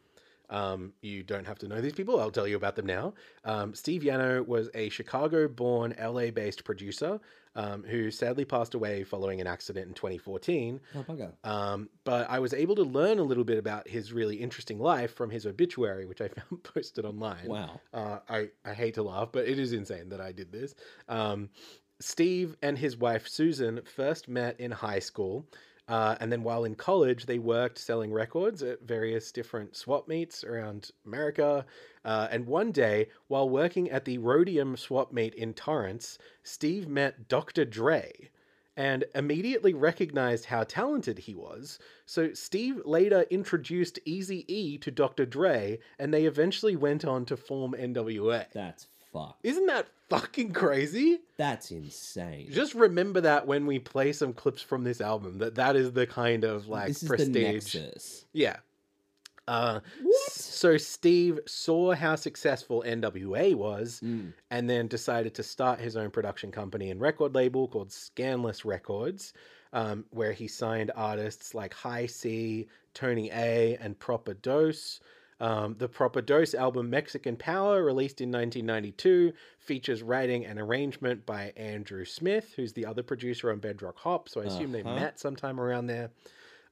Speaker 3: Um, you don't have to know these people. I'll tell you about them now. Um, Steve Yano was a Chicago-born, LA-based producer um, who sadly passed away following an accident in 2014.
Speaker 2: Oh, bugger.
Speaker 3: Um, but I was able to learn a little bit about his really interesting life from his obituary, which I found posted online.
Speaker 2: Wow.
Speaker 3: Uh, I, I hate to laugh, but it is insane that I did this. Steve and his wife Susan first met in high school. Uh, and then while in college, they worked selling records at various different swap meets around America. Uh, and one day, while working at the Roadium swap meet in Torrance, Steve met Dr. Dre and immediately recognized how talented he was. So Steve later introduced Easy E to Dr. Dre, and they eventually went on to form NWA.
Speaker 2: That's fuck.
Speaker 3: Isn't that fucking crazy?
Speaker 2: That's insane.
Speaker 3: Just remember that when we play some clips from this album, that that is the kind of like
Speaker 2: this is
Speaker 3: prestige.
Speaker 2: the nexus.
Speaker 3: Yeah. Uh,
Speaker 2: What?
Speaker 3: So Steve saw how successful NWA was,
Speaker 2: Mm.
Speaker 3: and then decided to start his own production company and record label called Skanless Records, um, where he signed artists like Hi-C, Tony A, and Proper Dos. Um, the Proper Dos album Mexican Power, released in 1992, features writing and arrangement by Andrew Smith, who's the other producer on Bedrock Hop. So I assume they
Speaker 2: Uh-huh.
Speaker 3: met sometime around there.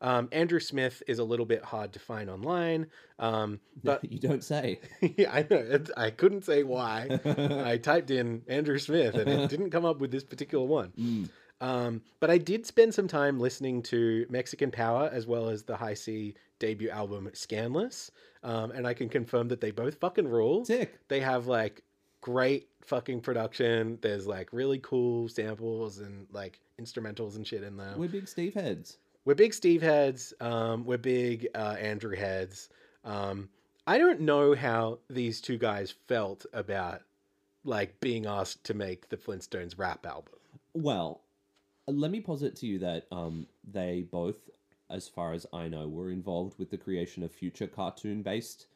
Speaker 3: Um, Andrew Smith is a little bit hard to find online, um, but
Speaker 2: you don't say.
Speaker 3: yeah, I know I couldn't say why. I typed in Andrew Smith and it didn't come up with this particular one.
Speaker 2: Mm.
Speaker 3: Um, but I did spend some time listening to Mexican Power as well as the Hi-C debut album Skanless, um, and I can confirm that they both fucking rule.
Speaker 2: Sick.
Speaker 3: They have like great fucking production. There's like really cool samples and like instrumentals and shit in there.
Speaker 2: We're big Steve heads.
Speaker 3: We're big Steve heads. Um, we're big uh, Andrew heads. Um, I don't know how these two guys felt about like being asked to make the Flintstones rap album.
Speaker 2: Well, let me posit to you that um, they both, as far as I know, were involved with the creation of future cartoon-based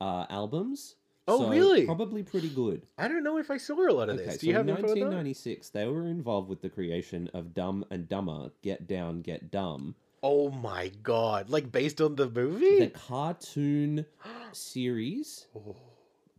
Speaker 2: uh, albums.
Speaker 3: Oh,
Speaker 2: So,
Speaker 3: really?
Speaker 2: Probably pretty good.
Speaker 3: I don't know if I saw a lot of
Speaker 2: Okay,
Speaker 3: this.
Speaker 2: so
Speaker 3: you have
Speaker 2: in
Speaker 3: info on that?
Speaker 2: 1996, they were involved with the creation of Dumb and Dumber, Get Down, Get Dumb,
Speaker 3: Oh my god! Like based on the movie?
Speaker 2: the cartoon series
Speaker 3: Oh,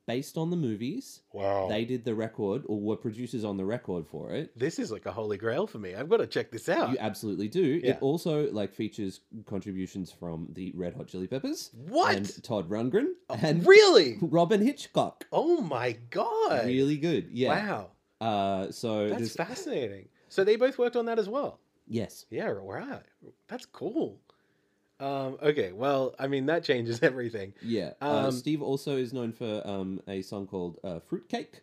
Speaker 2: based on the movies.
Speaker 3: wow.
Speaker 2: They did the record, or were producers on the record for it.
Speaker 3: This is like a holy grail for me. I've got to check this out.
Speaker 2: You absolutely do.
Speaker 3: Yeah.
Speaker 2: It also like features contributions from the Red Hot Chili Peppers
Speaker 3: what?
Speaker 2: and Todd Rundgren
Speaker 3: Oh,
Speaker 2: and
Speaker 3: really?
Speaker 2: Robyn Hitchcock.
Speaker 3: Oh my god!
Speaker 2: Really good. Yeah.
Speaker 3: Wow,
Speaker 2: Uh, so
Speaker 3: that's fascinating. So they both worked on that as well.
Speaker 2: yes.
Speaker 3: Yeah, right. That's cool. Um, okay, well, I mean that changes everything.
Speaker 2: Yeah. uh,
Speaker 3: Um,
Speaker 2: Steve also is known for um, a song called uh, Fruitcake.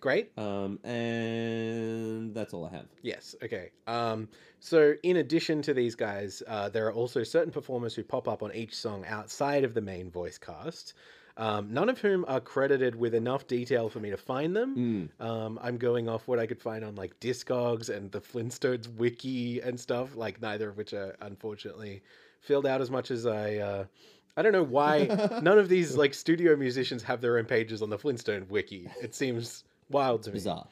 Speaker 3: Great.
Speaker 2: Um, and that's all I have.
Speaker 3: Yes. Okay. Um, so, in addition to these guys, uh, there are also certain performers who pop up on each song outside of the main voice cast. Um, none of whom are credited with enough detail for me to find them.
Speaker 2: Mm.
Speaker 3: Um, I'm going off what I could find on like Discogs and the Flintstones wiki and stuff. Like neither of which are unfortunately filled out as much as I. Uh, I don't know why none of these like studio musicians have their own pages on the Flintstone wiki. It seems wild to me.
Speaker 2: Bizarre.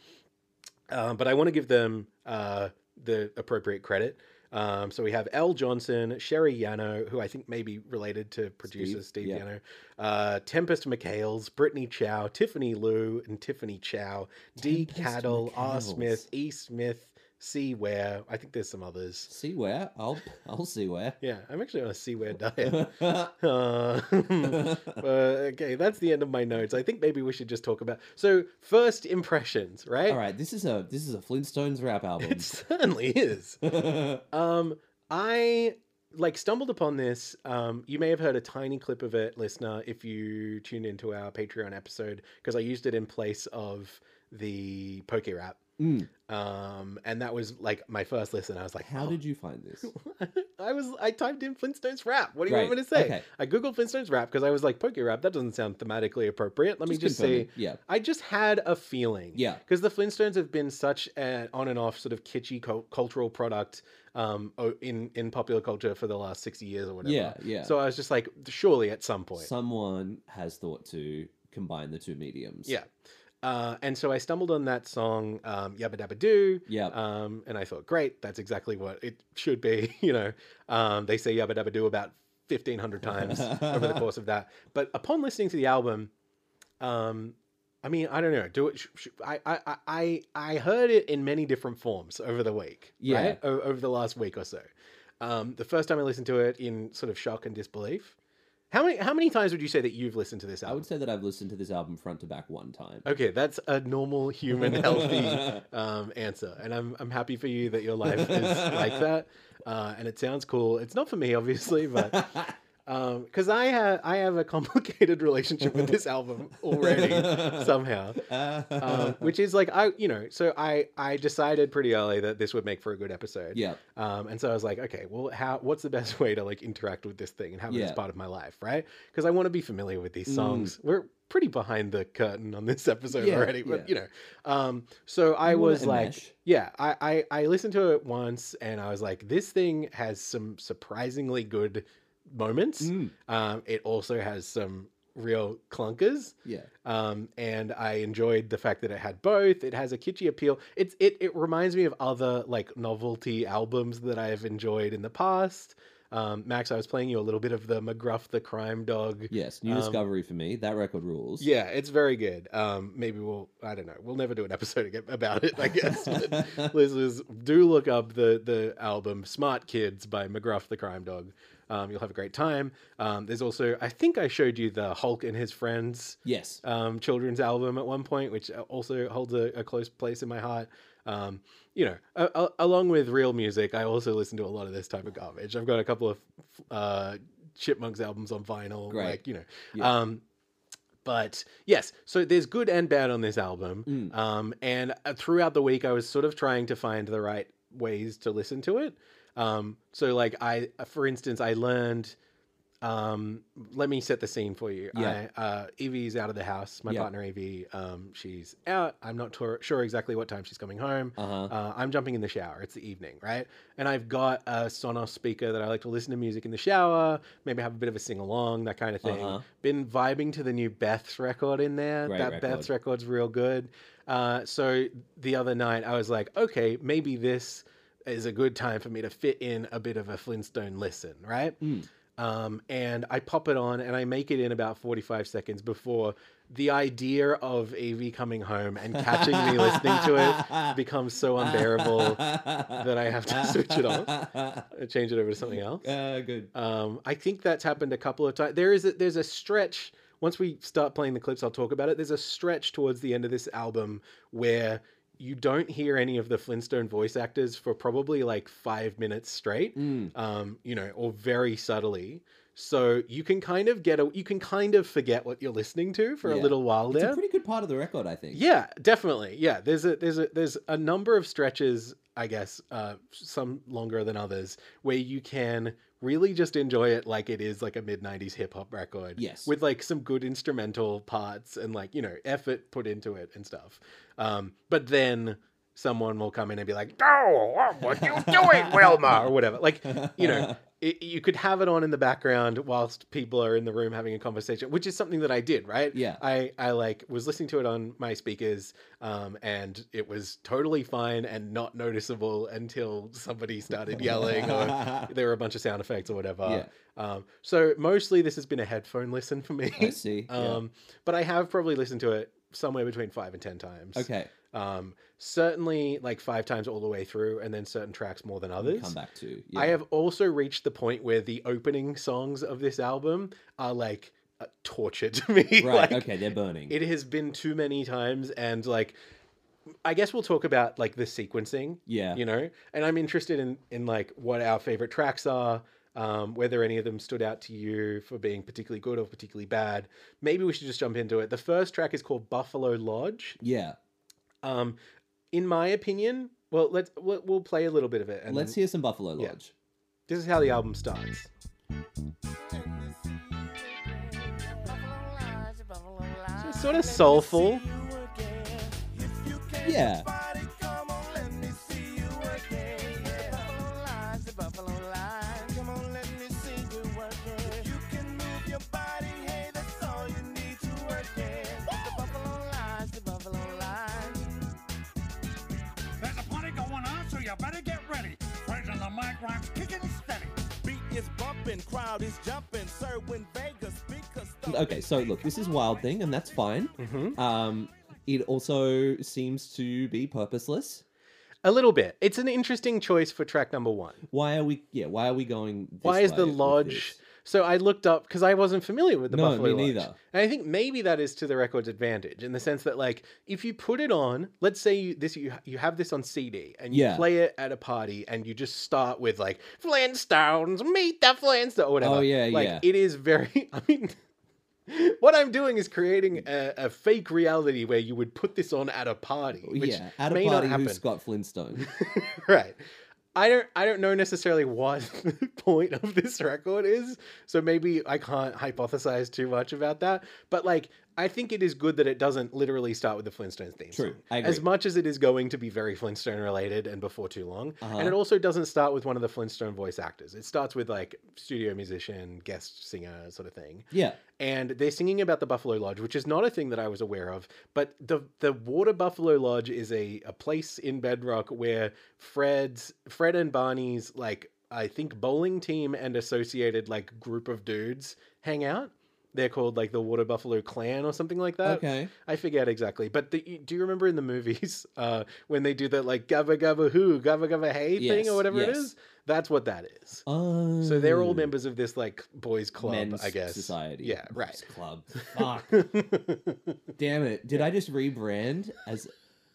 Speaker 3: Um, but I want to give them uh, the appropriate credit. Um, so we have L. Johnson, Sherry Yano, who I think may be related to producer Steve,
Speaker 2: Steve, yeah.
Speaker 3: Yano, uh, Tempest McHales, Brittany Chow, Tiffany Liu, and Tiffany Chow, D. Cattle, R. Smith, E. Smith, C. Ware. I think there's some others.
Speaker 2: See where? I'll I'll see where.
Speaker 3: Yeah, I'm actually on a C. Ware diet. Uh, uh, okay, that's the end of my notes. I think maybe we should just talk about so first impressions, right?
Speaker 2: all right. This is a this is a Flintstones rap album.
Speaker 3: It certainly is. Um, I like stumbled upon this. Um, you may have heard a tiny clip of it, listener, if you tuned into our Patreon episode, because I used it in place of the Poke Rap.
Speaker 2: Mm.
Speaker 3: Um, and that was like my first listen. I was like,
Speaker 2: How
Speaker 3: "Oh."
Speaker 2: did you find this?
Speaker 3: I was I typed in Flintstones rap. What do you want me to say?
Speaker 2: Okay.
Speaker 3: I googled Flintstones rap because I was like, Poke Rap. That doesn't sound thematically appropriate. Let me just say,
Speaker 2: confirming. Yeah.
Speaker 3: I just had a feeling.
Speaker 2: Yeah.
Speaker 3: Because the Flintstones have been such an on and off sort of kitschy cul- cultural product um, in in popular culture for the last sixty years or whatever.
Speaker 2: Yeah. Yeah.
Speaker 3: So I was just like, surely at some point.
Speaker 2: someone has thought to combine the two mediums.
Speaker 3: Yeah. Uh, and so I stumbled on that song, um, Yabba Dabba Doo.
Speaker 2: Yeah.
Speaker 3: Um, and I thought, great, that's exactly what it should be. You know, um, they say Yabba Dabba Doo about 1,500 times over the course of that. But upon listening to the album, um, I mean, I don't know. Do it. Sh- sh- I, I, I- I, I heard it in many different forms over the week.
Speaker 2: Yeah.
Speaker 3: Right? O- over the last week or so. Um, the first time I listened to it in sort of shock and disbelief. How many how many times would you say that you've listened to this album?
Speaker 2: I would say that I've listened to this album front to back one time.
Speaker 3: Okay, that's a normal human healthy um, answer, and I'm I'm happy for you that your life is like that, uh, and it sounds cool. It's not for me, obviously, but because I have I have a complicated relationship with this album already somehow, um, which is like I you know so I I decided pretty early that this would make for a good episode.
Speaker 2: yeah.
Speaker 3: Um, and so I was like, okay, well, how? What's the best way to like interact with this thing and have it as part of my life, right? Because I want to be familiar with these
Speaker 2: Mm.
Speaker 3: songs. We're pretty behind the curtain on this episode
Speaker 2: Yeah,
Speaker 3: already, but
Speaker 2: yeah.
Speaker 3: you know. Um, so I was like,
Speaker 2: enmesh.
Speaker 3: yeah, I, I I listened to it once, and I was like, this thing has some surprisingly good moments.
Speaker 2: Mm,
Speaker 3: Um, it also has some real clunkers.
Speaker 2: yeah.
Speaker 3: Um, and I enjoyed the fact that it had both. It has a kitschy appeal. It's it it reminds me of other like novelty albums that I've enjoyed in the past. Um, Max, I was playing you a little bit of the McGruff the Crime Dog.
Speaker 2: Yes. New
Speaker 3: Um,
Speaker 2: discovery for me. That record rules.
Speaker 3: Yeah, it's very good. Um, maybe we'll I don't know. We'll never do an episode about it, I guess. But listeners, do look up the the album "Smart Kids" by McGruff the Crime Dog. Um, you'll have a great time. Um, there's also I think I showed you the Hulk and his friends
Speaker 2: yes.
Speaker 3: um, children's album at one point, which also holds a, a close place in my heart. Um, you know, a, a- along with real music, I also listen to a lot of this type of garbage. I've got a couple of uh, Chipmunks albums on vinyl,
Speaker 2: Great.
Speaker 3: like you know.
Speaker 2: Yeah.
Speaker 3: Um, but yes, so there's good and bad on this album.
Speaker 2: Mm.
Speaker 3: Um, and uh, throughout the week, I was sort of trying to find the right ways to listen to it. Um, so like I, for instance, I learned. Um, let me set the scene for you.
Speaker 2: Yeah.
Speaker 3: I, uh, Evie's out of the house. My
Speaker 2: Yeah.
Speaker 3: partner Evie, um, she's out. I'm not tor- sure exactly what time she's coming home.
Speaker 2: Uh huh.
Speaker 3: Uh, I'm jumping in the shower. It's the evening, right? And I've got a Sonos speaker that I like to listen to music in the shower, maybe have a bit of a sing along, that kind of thing.
Speaker 2: Uh-huh.
Speaker 3: Been vibing to the new Beths record in there.
Speaker 2: Great
Speaker 3: that
Speaker 2: record.
Speaker 3: Beths record's real good. Uh, so the other night I was like, okay, maybe this is a good time for me to fit in a bit of a Flintstone listen, right?
Speaker 2: Mm.
Speaker 3: Um, and I pop it on and I make it in about 45 seconds before the idea of Evie coming home and catching me listening to it becomes so unbearable that I have to switch it off and change it over to something else.
Speaker 2: Uh, good.
Speaker 3: Um, I think that's happened a couple of times. There is a, there's a stretch. Once we start playing the clips, I'll talk about it. There's a stretch towards the end of this album where you don't hear any of the Flintstone voice actors for probably like five minutes straight.
Speaker 2: Mm.
Speaker 3: Um, you know, or very subtly. So you can kind of get a, you can kind of forget what you're listening to for a little while there.
Speaker 2: It's a pretty good part of the record, I think.
Speaker 3: Yeah, definitely. Yeah, there's a there's a there's a number of stretches, I guess, uh, some longer than others, where you can really just enjoy it like it is like a mid '90s hip hop record.
Speaker 2: Yes.
Speaker 3: with like some good instrumental parts and like you know effort put into it and stuff. Um, but then someone will come in and be like, "Oh, what are you doing, Wilma?" or whatever. Like you know, it, you could have it on in the background whilst people are in the room having a conversation, which is something that I did, right?
Speaker 2: Yeah.
Speaker 3: I, I like was listening to it on my speakers, um, and it was totally fine and not noticeable until somebody started yelling or there were a bunch of sound effects or whatever.
Speaker 2: Yeah.
Speaker 3: Um, so mostly this has been a headphone listen for me.
Speaker 2: I see. yeah.
Speaker 3: um, but I have probably listened to it somewhere between five and ten times.
Speaker 2: okay.
Speaker 3: Um, certainly like five times all the way through, and then certain tracks more than others.
Speaker 2: Come back to.
Speaker 3: I have also reached the point where the opening songs of this album are like uh, torture to me.
Speaker 2: Right.
Speaker 3: like,
Speaker 2: okay. They're burning.
Speaker 3: It has been too many times, and like, I guess we'll talk about like the sequencing.
Speaker 2: yeah.
Speaker 3: You know, and I'm interested in in like what our favorite tracks are. Um, whether any of them stood out to you for being particularly good or particularly bad. Maybe we should just jump into it. The first track is called Buffalo Lodge.
Speaker 2: Yeah.
Speaker 3: Um, in my opinion, well, let's we'll, we'll play a little bit of it. And
Speaker 2: Let's
Speaker 3: then-
Speaker 2: hear some Buffalo Lodge. yeah.
Speaker 3: This is how the album starts. It's sort of soulful.
Speaker 2: Yeah.
Speaker 4: You better get ready. Praise on the mic rocks kicking steady.
Speaker 5: Beat is bumping, crowd is jumping, sir when Vegas speakers
Speaker 2: Okay. So look, this is Wild Thing, and that's fine.
Speaker 3: Mm-hmm.
Speaker 2: Um, it also seems to be purposeless.
Speaker 3: A little bit. It's an interesting choice for track number one.
Speaker 2: Why are we? Yeah. Why are we going? This
Speaker 3: Why is the
Speaker 2: way with
Speaker 3: lodge?
Speaker 2: this?
Speaker 3: So I looked up because I wasn't familiar with the
Speaker 2: No,
Speaker 3: Buffalo
Speaker 2: me
Speaker 3: Lodge.
Speaker 2: neither.
Speaker 3: And I think maybe that is to the record's advantage in the sense that, like, if you put it on, let's say you, this you you have this on CD and you
Speaker 2: Yeah.
Speaker 3: play it at a party and you just start with like Flintstones, meet the Flintstones, or whatever.
Speaker 2: Oh, yeah,
Speaker 3: like,
Speaker 2: yeah.
Speaker 3: It is very. I mean. What I'm doing is creating a, a fake reality where you would put this on at a party, which
Speaker 2: yeah, at a
Speaker 3: may
Speaker 2: party
Speaker 3: not happen.
Speaker 2: who's Scott Flintstone.
Speaker 3: right. I don't I don't know necessarily what the point of this record is, so maybe I can't hypothesize too much about that. But like I think it is good that it doesn't literally start with the Flintstones theme
Speaker 2: True,
Speaker 3: song.
Speaker 2: I
Speaker 3: As much as it is going to be very Flintstone related and before too long.
Speaker 2: Uh-huh.
Speaker 3: And it also doesn't start with one of the Flintstone voice actors. It starts with like studio musician, guest singer sort of thing
Speaker 2: yeah,
Speaker 3: and they're singing about the Buffalo Lodge, which is not a thing that I was aware of. But the the Water Buffalo Lodge is a, a place in Bedrock where Fred's Fred and Barney's like I think bowling team and associated like group of dudes hang out. They're called like the Water Buffalo Clan or something like that.
Speaker 2: okay.
Speaker 3: I forget exactly, but the, do you remember in the movies uh, when they do that like gabba gabba who gabba gabba hey thing or whatever it
Speaker 2: yes.
Speaker 3: is? That's what that is.
Speaker 2: Oh,
Speaker 3: So they're all members of this like boys club,
Speaker 2: men's
Speaker 3: I guess.
Speaker 2: society.
Speaker 3: Yeah, right.
Speaker 2: Men's Club. Fuck. Damn it! Did I just rebrand as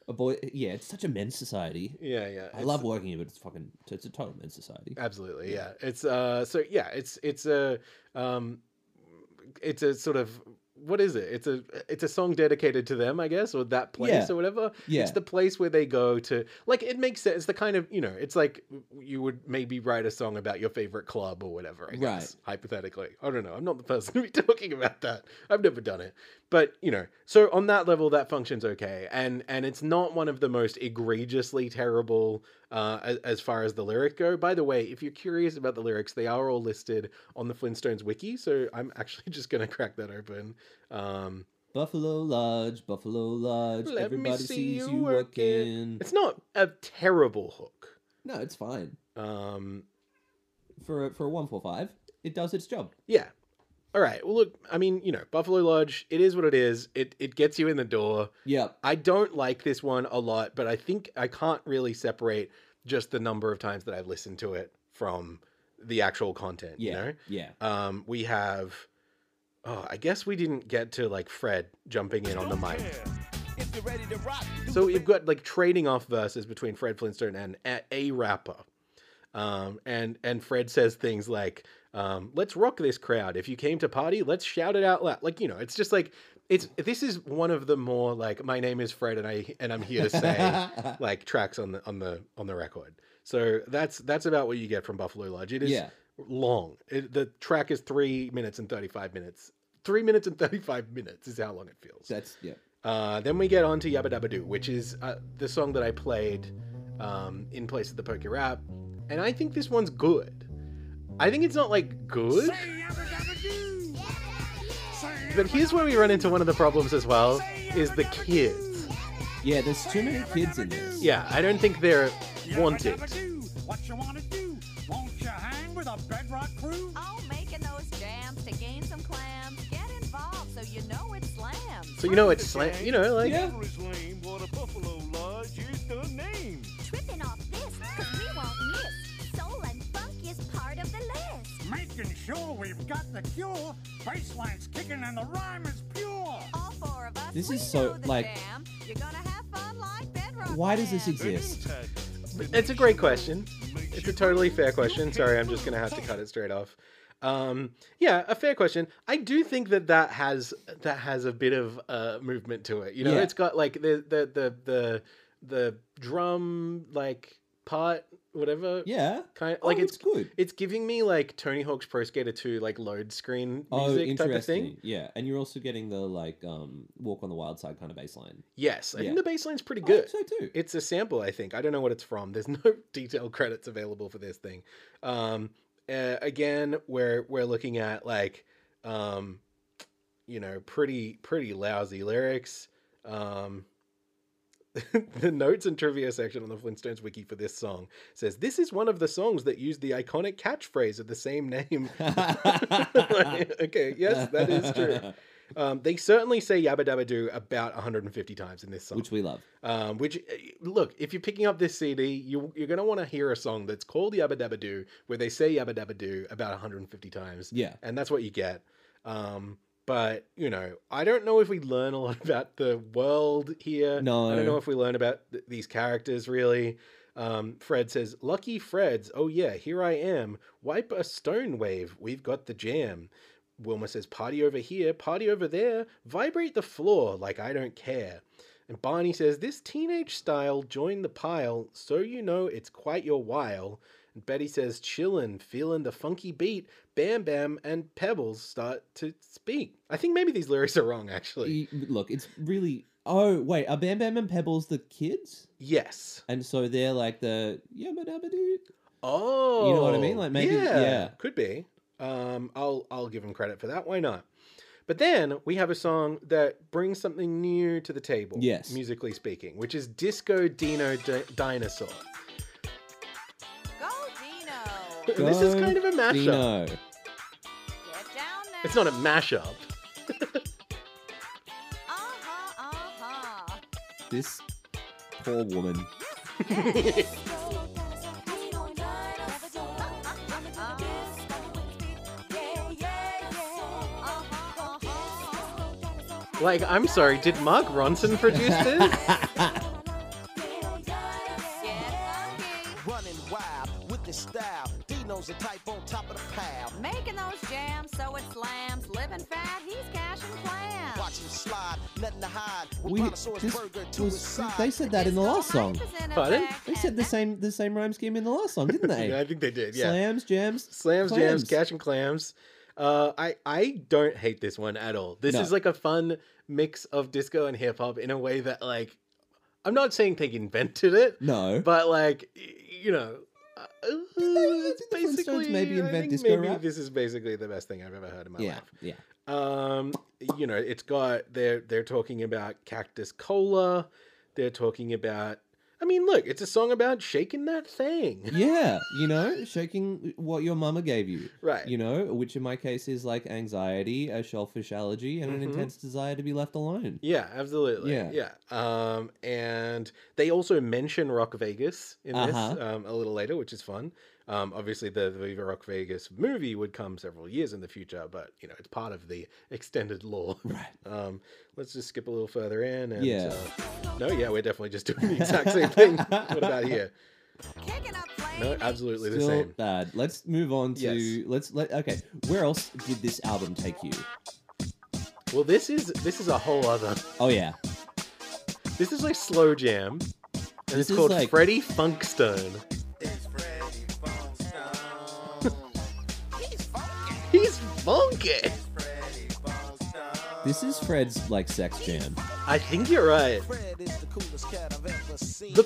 Speaker 2: a boy? Yeah, it's such a men's society.
Speaker 3: yeah, yeah.
Speaker 2: I love working here, but it's fucking. It's a total men's society.
Speaker 3: Absolutely, yeah. It's uh, so yeah, it's it's a um, it's a sort of what is it? It's a it's a song dedicated to them, I guess, or that place
Speaker 2: Yeah.
Speaker 3: or whatever.
Speaker 2: Yeah.
Speaker 3: It's the place where they go to like it makes sense. It's the kind of you know, it's like you would maybe write a song about your favorite club or whatever. I
Speaker 2: Right.
Speaker 3: hypothetically, I don't know. I'm not the person to be talking about that. I've never done it, but you know, so on that level, that functions okay, and and it's not one of the most egregiously terrible uh, as, as far as the lyric go. By the way, if you're curious about the lyrics, they are all listed on the Flintstones wiki. So I'm actually just gonna crack that open. Um,
Speaker 2: Buffalo Lodge, Buffalo Lodge.
Speaker 3: Let
Speaker 2: Everybody
Speaker 3: see
Speaker 2: sees
Speaker 3: you working. it's not a terrible hook.
Speaker 2: No, it's fine
Speaker 3: Um,
Speaker 2: for for a one four five. It does its job.
Speaker 3: yeah. All right. Well, look. I mean, you know, Buffalo Lodge. It is what it is. It it gets you in the door.
Speaker 2: Yeah.
Speaker 3: I don't like this one a lot, but I think I can't really separate just the number of times that I've listened to it from the actual content.
Speaker 2: Yeah.
Speaker 3: You know.
Speaker 2: Yeah.
Speaker 3: Um, we have. Oh, I guess we didn't get to like Fred jumping in on the mic.
Speaker 5: If you're ready to rock,
Speaker 3: So we've got like trading off verses between Fred Flintstone and a, a rapper. Um, and and Fred says things like, um, "Let's rock this crowd. If you came to party, let's shout it out loud." Like you know, it's just like it's this is one of the more like my name is Fred and I and I'm here to say like tracks on the on the on the record. So that's that's about what you get from Buffalo Lodge. It is
Speaker 2: Yeah.
Speaker 3: long. It, the track is three minutes and thirty five minutes. Three minutes and thirty five minutes is how long it feels.
Speaker 2: That's yeah.
Speaker 3: Uh, then we get on to Yabba Dabba Doo, which is uh, the song that I played um, in place of the Poke Rap, and I think this one's good. I think it's not like good,
Speaker 4: Say yabba dabba doo. Say
Speaker 3: but here's where we run into one of the problems as well: is the kids.
Speaker 2: Yeah, there's too many kids in this.
Speaker 3: Yeah, I don't think they're wanted.
Speaker 4: What you wanna do? Won't you hang with a bedrock crew?
Speaker 6: Oh, making those jams to gain some clams. Get involved so you know it's slams.
Speaker 3: So you know it's slang. You know, like
Speaker 2: Yeah.
Speaker 4: Sure we've got the cure. Bassline's kicking and the rhyme is pure.
Speaker 6: All four of us.
Speaker 2: This
Speaker 6: we
Speaker 2: is so,
Speaker 6: know the
Speaker 2: like-
Speaker 6: jam. You're gonna have fun like bedrock.
Speaker 2: Why does this exist?
Speaker 3: it's a great question. It's a totally fair question. Sorry, I'm just gonna have to cut it straight off. Um, yeah, a fair question. I do think that that has that has a bit of uh, movement to it. You know,
Speaker 2: Yeah.
Speaker 3: it's got like the the the the the drum like part, whatever.
Speaker 2: Yeah.
Speaker 3: kind of
Speaker 2: Oh,
Speaker 3: like
Speaker 2: it's
Speaker 3: it's
Speaker 2: good.
Speaker 3: it's giving me like Tony Hawk's Pro Skater 2 like load screen
Speaker 2: Oh,
Speaker 3: music type of
Speaker 2: interesting.
Speaker 3: thing.
Speaker 2: Yeah, and you're also getting the like um walk on the wild side kind of bass line.
Speaker 3: Yes, I
Speaker 2: Yeah.
Speaker 3: think the bass line's pretty
Speaker 2: I
Speaker 3: good.
Speaker 2: think so too.
Speaker 3: It's a sample, I think. I don't know what it's from. There's no detailed credits available for this thing. Um, uh, again, we're we're looking at like, um, you know, pretty pretty lousy lyrics. Um, the notes and trivia section on the Flintstones wiki for this song says this is one of the songs that used the iconic catchphrase of the same name. okay, yes, that is true. Um, they certainly say Yabba Dabba Doo about 150 times in this song.
Speaker 2: which we love.
Speaker 3: Um, which uh, look, if you're picking up this CD, you you're gonna want to hear a song that's called Yabba Dabba Doo, where they say Yabba Dabba Doo about 150 times.
Speaker 2: Yeah.
Speaker 3: and that's what you get. Um, but you know, I don't know if we learn a lot about the world here.
Speaker 2: No.
Speaker 3: I don't know if we learn about th- these characters really. Um, Fred says, "Lucky Freds, oh yeah, here I am. Wipe a stone wave. We've got the jam." Wilma says, "Party over here, party over there. Vibrate the floor like I don't care." And Barney says, This teenage style join the pile, so you know it's quite your while. And Betty says, Chillin', feelin' the funky beat. Bam Bam and Pebbles start to speak. I think maybe these lyrics are wrong, actually.
Speaker 2: Look, it's really. Oh wait, are Bam Bam and Pebbles the kids?
Speaker 3: Yes.
Speaker 2: And so they're like the yabba dabba doo.
Speaker 3: Oh,
Speaker 2: You know what I mean? Like, maybe- yeah.
Speaker 3: could be. Um, I'll I'll give them credit for that. Why not? But then we have a song that brings something new to the table.
Speaker 2: Yes.
Speaker 3: musically speaking, which is Disco Dino Di- Dinosaur.
Speaker 6: Go, Dino.
Speaker 3: And this is kind of a mashup.
Speaker 2: Dino.
Speaker 6: Get down there.
Speaker 3: It's not a mashup.
Speaker 6: Uh-huh, uh-huh.
Speaker 2: This poor woman.
Speaker 3: Like, I'm sorry, did Mark Ronson produce this?
Speaker 2: We,
Speaker 5: Brontosaurus
Speaker 2: this
Speaker 5: burger to his
Speaker 2: was,
Speaker 5: side.
Speaker 2: they said that in the last song.
Speaker 3: Pardon?
Speaker 2: They said the same the same rhyme scheme in the last song, didn't they?
Speaker 3: yeah, I think they did. Yeah.
Speaker 2: Slams, jams,
Speaker 3: Slams,
Speaker 2: clams.
Speaker 3: jams, cash and clams. Uh, I I don't hate this one at all. This
Speaker 2: No.
Speaker 3: is like a fun mix of disco and hip hop in a way that like I'm not saying they invented it,
Speaker 2: No.
Speaker 3: but like you know. Uh, it's basically,
Speaker 2: maybe
Speaker 3: I
Speaker 2: invent
Speaker 3: think
Speaker 2: disco
Speaker 3: maybe
Speaker 2: rap?
Speaker 3: this is basically the best thing I've ever heard in my
Speaker 2: yeah,
Speaker 3: life.
Speaker 2: yeah.
Speaker 3: Um, you know, it's got they're they're talking about cactus cola. They're talking about. I mean, look, it's a song about shaking that thing.
Speaker 2: Yeah, you know, shaking what your mama gave you.
Speaker 3: Right.
Speaker 2: You know, which in my case is like anxiety, a shellfish allergy, and
Speaker 3: Mhm.
Speaker 2: an intense desire to be left alone.
Speaker 3: Yeah, absolutely.
Speaker 2: Yeah.
Speaker 3: yeah. Um, and they also mention Rock Vegas in this
Speaker 2: Uh-huh.
Speaker 3: um, a little later, which is fun. Um, obviously, the Viva Rock Vegas movie would come several years in the future, but you know it's part of the extended lore.
Speaker 2: Right.
Speaker 3: Um, let's just skip a little further in. And,
Speaker 2: Yeah.
Speaker 3: Uh, no, yeah, we're definitely just doing the exact same thing. what about here?
Speaker 6: Kicking up flames.
Speaker 3: No, absolutely the same.
Speaker 2: bad. Let's move on to
Speaker 3: Yes.
Speaker 2: let's let okay. Where else did this album take you?
Speaker 3: Well, this is this is a whole other.
Speaker 2: Oh yeah.
Speaker 3: This is like slow jam, and
Speaker 2: This
Speaker 3: it's called
Speaker 2: like-
Speaker 3: Freddie Funkstone. Funky.
Speaker 2: This is Fred's like sex jam.
Speaker 3: I think you're right.
Speaker 5: Fred is the coolest cat I've ever seen.
Speaker 3: The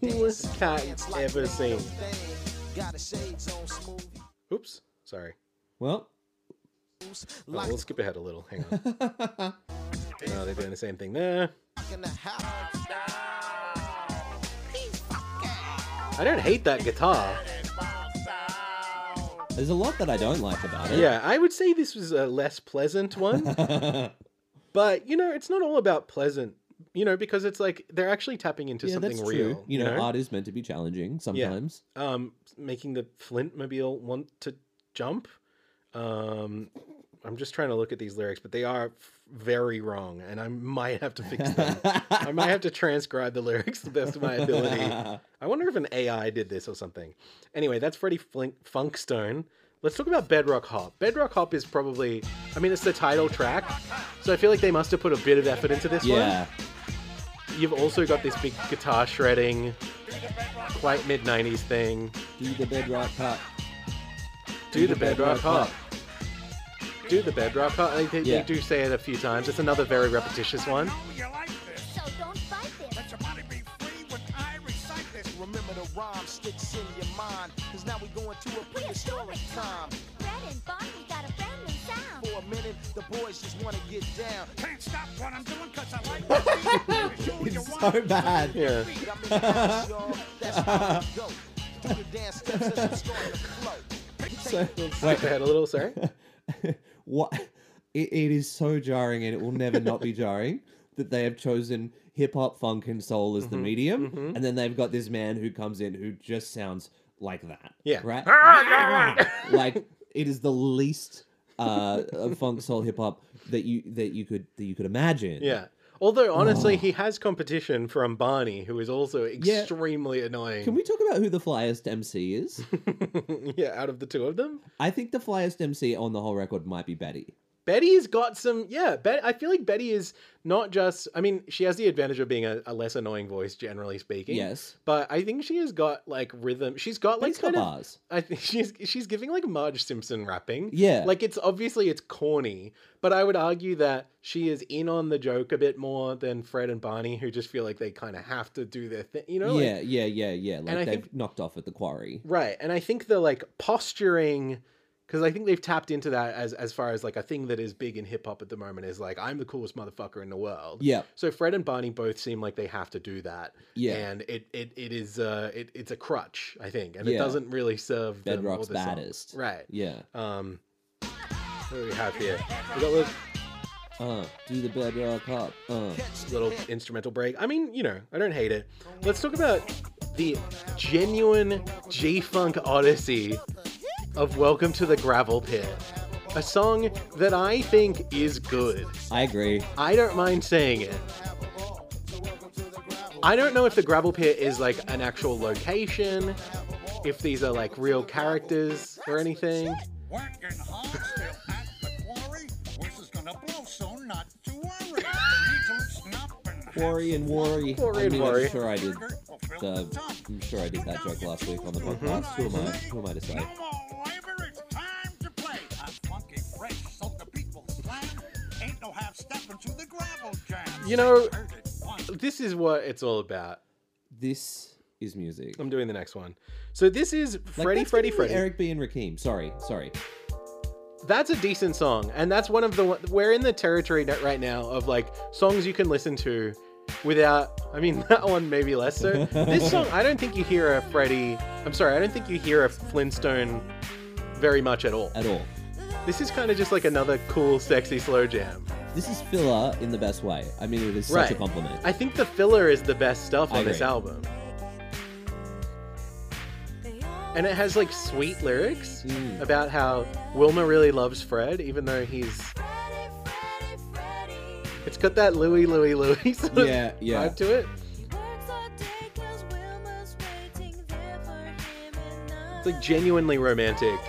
Speaker 3: coolest cat
Speaker 5: dance like
Speaker 3: ever seen.
Speaker 5: real thing. Got a shades on smooth.
Speaker 3: Oops, sorry.
Speaker 2: Well,
Speaker 3: oh, we'll skip ahead a little. Hang on. No, they're doing the same thing there.
Speaker 5: in the house.
Speaker 3: I don't hate that guitar.
Speaker 2: There's a lot that I don't like about it.
Speaker 3: Yeah, I would say this was a less pleasant one, but you know, it's not all about pleasant. You know, because it's like they're actually tapping into
Speaker 2: yeah,
Speaker 3: something
Speaker 2: that's
Speaker 3: real.
Speaker 2: true. You know, art is meant to be challenging sometimes. Yeah.
Speaker 3: um, making the Flintmobile want to jump. Um, I'm just trying to look at these lyrics, but they are f- very wrong, and I might have to fix them. I might have to transcribe the lyrics to the best of my ability. I wonder if an AI did this or something. Anyway, that's Freddie Flink- Funkstone. Let's talk about Bedrock Hop. Bedrock Hop is probably, I mean, it's the title track, so I feel like they must have put a bit of effort into this one.
Speaker 2: yeah.
Speaker 3: You've also got this big guitar shredding, quite mid 90s thing.
Speaker 2: Do the bedrock cut.
Speaker 3: Do the bedrock hop. Do the bedrock hop. They, they,
Speaker 2: Yeah.
Speaker 3: they do say it a few times. It's another very repetitious one.
Speaker 4: Know you like this.
Speaker 7: So don't fight this.
Speaker 4: Let your body be free when I recite this.
Speaker 5: Remember the rhyme sticks in your mind. Cause now we going to a prehistoric time.
Speaker 7: Fred and Barney got a friendly sound.
Speaker 5: For a minute, the boys just wanna get down.
Speaker 4: Can't stop what I'm doing cause I like the beat. Show you
Speaker 2: It's so bad.
Speaker 3: Yeah.
Speaker 5: I'm in the house, y'all. That's how we go. Do the dance steps as we start to flow.
Speaker 2: So
Speaker 3: Skip
Speaker 2: wait,
Speaker 3: ahead a little, sorry.
Speaker 2: What it, it is so jarring, and it will never not be jarring that they have chosen hip hop, funk, and soul as the
Speaker 3: Mhm,
Speaker 2: medium,
Speaker 3: mhm.
Speaker 2: and then they've got this man who comes in who just sounds like that.
Speaker 3: Yeah.
Speaker 2: right. like it is the least uh, funk, soul, hip hop that you that you could that you could imagine.
Speaker 3: Yeah. Although honestly,
Speaker 2: Oh.
Speaker 3: he has competition from Barney, who is also
Speaker 2: Yeah.
Speaker 3: extremely annoying.
Speaker 2: Can we talk about who the flyest MC is?
Speaker 3: yeah, out of the two of them,
Speaker 2: I think the flyest MC on the whole record might be Betty.
Speaker 3: Betty's got some. Yeah, Bet- I feel like Betty is not just. I mean, she has the advantage of being a, a less annoying voice, generally speaking.
Speaker 2: Yes.
Speaker 3: But I think she has got like rhythm. She's got like
Speaker 2: Betty's got
Speaker 3: of.
Speaker 2: bars.
Speaker 3: I think she's she's giving like Marge Simpson rapping.
Speaker 2: Yeah.
Speaker 3: Like it's obviously it's corny, but I would argue that she is in on the joke a bit more than Fred and Barney, who just feel like they kind of have to do their thing. You know? like-
Speaker 2: yeah, yeah, yeah, yeah. Like they've
Speaker 3: think-
Speaker 2: knocked off at the quarry.
Speaker 3: Right. And I think the like posturing because I think they've tapped into that as as far as like a thing that is big in hip hop at the moment is like I'm the coolest motherfucker in the world.
Speaker 2: Yeah,
Speaker 3: So Fred and Barney both seem like they have to do that.
Speaker 2: yeah.
Speaker 3: And it it, it is uh it, it's a crutch, I think. And it doesn't really serve them or
Speaker 2: Bedrock's
Speaker 3: the song.
Speaker 2: baddest.
Speaker 3: Right.
Speaker 2: Yeah.
Speaker 3: Um what do we have here? We got
Speaker 2: Uh, do the bedrock hop. Uh.
Speaker 3: little instrumental break. I mean, you know, I don't hate it. Let's talk about the genuine G Funk odyssey of Welcome to the Gravel Pit. A song that I think is good.
Speaker 2: I agree.
Speaker 3: I don't mind saying it. I don't know if the Gravel Pit is like an actual location, if these are like real characters or anything.
Speaker 4: Working hard still at the quarry. Whistle's gonna blow soon, not to worry. Need to loosen up and
Speaker 2: Worry. Worry
Speaker 3: and worry.
Speaker 2: I'm sure I did.
Speaker 4: fulfill
Speaker 2: The,
Speaker 4: the top.
Speaker 2: I'm sure I did that joke last week on the
Speaker 3: Mm-hmm.
Speaker 2: podcast. Who am I? Who am I to say?
Speaker 3: You know-
Speaker 4: Heard it once.
Speaker 3: This is what it's all about.
Speaker 2: This is music.
Speaker 3: I'm doing the next one. So this is
Speaker 2: Like,
Speaker 3: Freddie,
Speaker 2: that's
Speaker 3: Freddie, Freddie.
Speaker 2: Eric B and Rakim. Sorry, sorry.
Speaker 3: That's a decent song, and that's one of the we're in the territory right now of like songs you can listen to without. I mean, that one maybe less so. this song, I don't think you hear a Freddie. I'm sorry, I don't think you hear a Flintstone very much at all.
Speaker 2: At all.
Speaker 3: This is kind of just like another cool, sexy slow jam.
Speaker 2: This is filler in the best way. I mean, it is such a compliment.
Speaker 3: I think the filler is the best stuff
Speaker 2: I
Speaker 3: on this album. And it has like sweet lyrics
Speaker 2: Mm.
Speaker 3: about how Wilma really loves Fred, even though he's. It's got that Louie, Louie, Louie sort of
Speaker 2: Yeah, yeah.
Speaker 3: vibe to it. It's like genuinely romantic.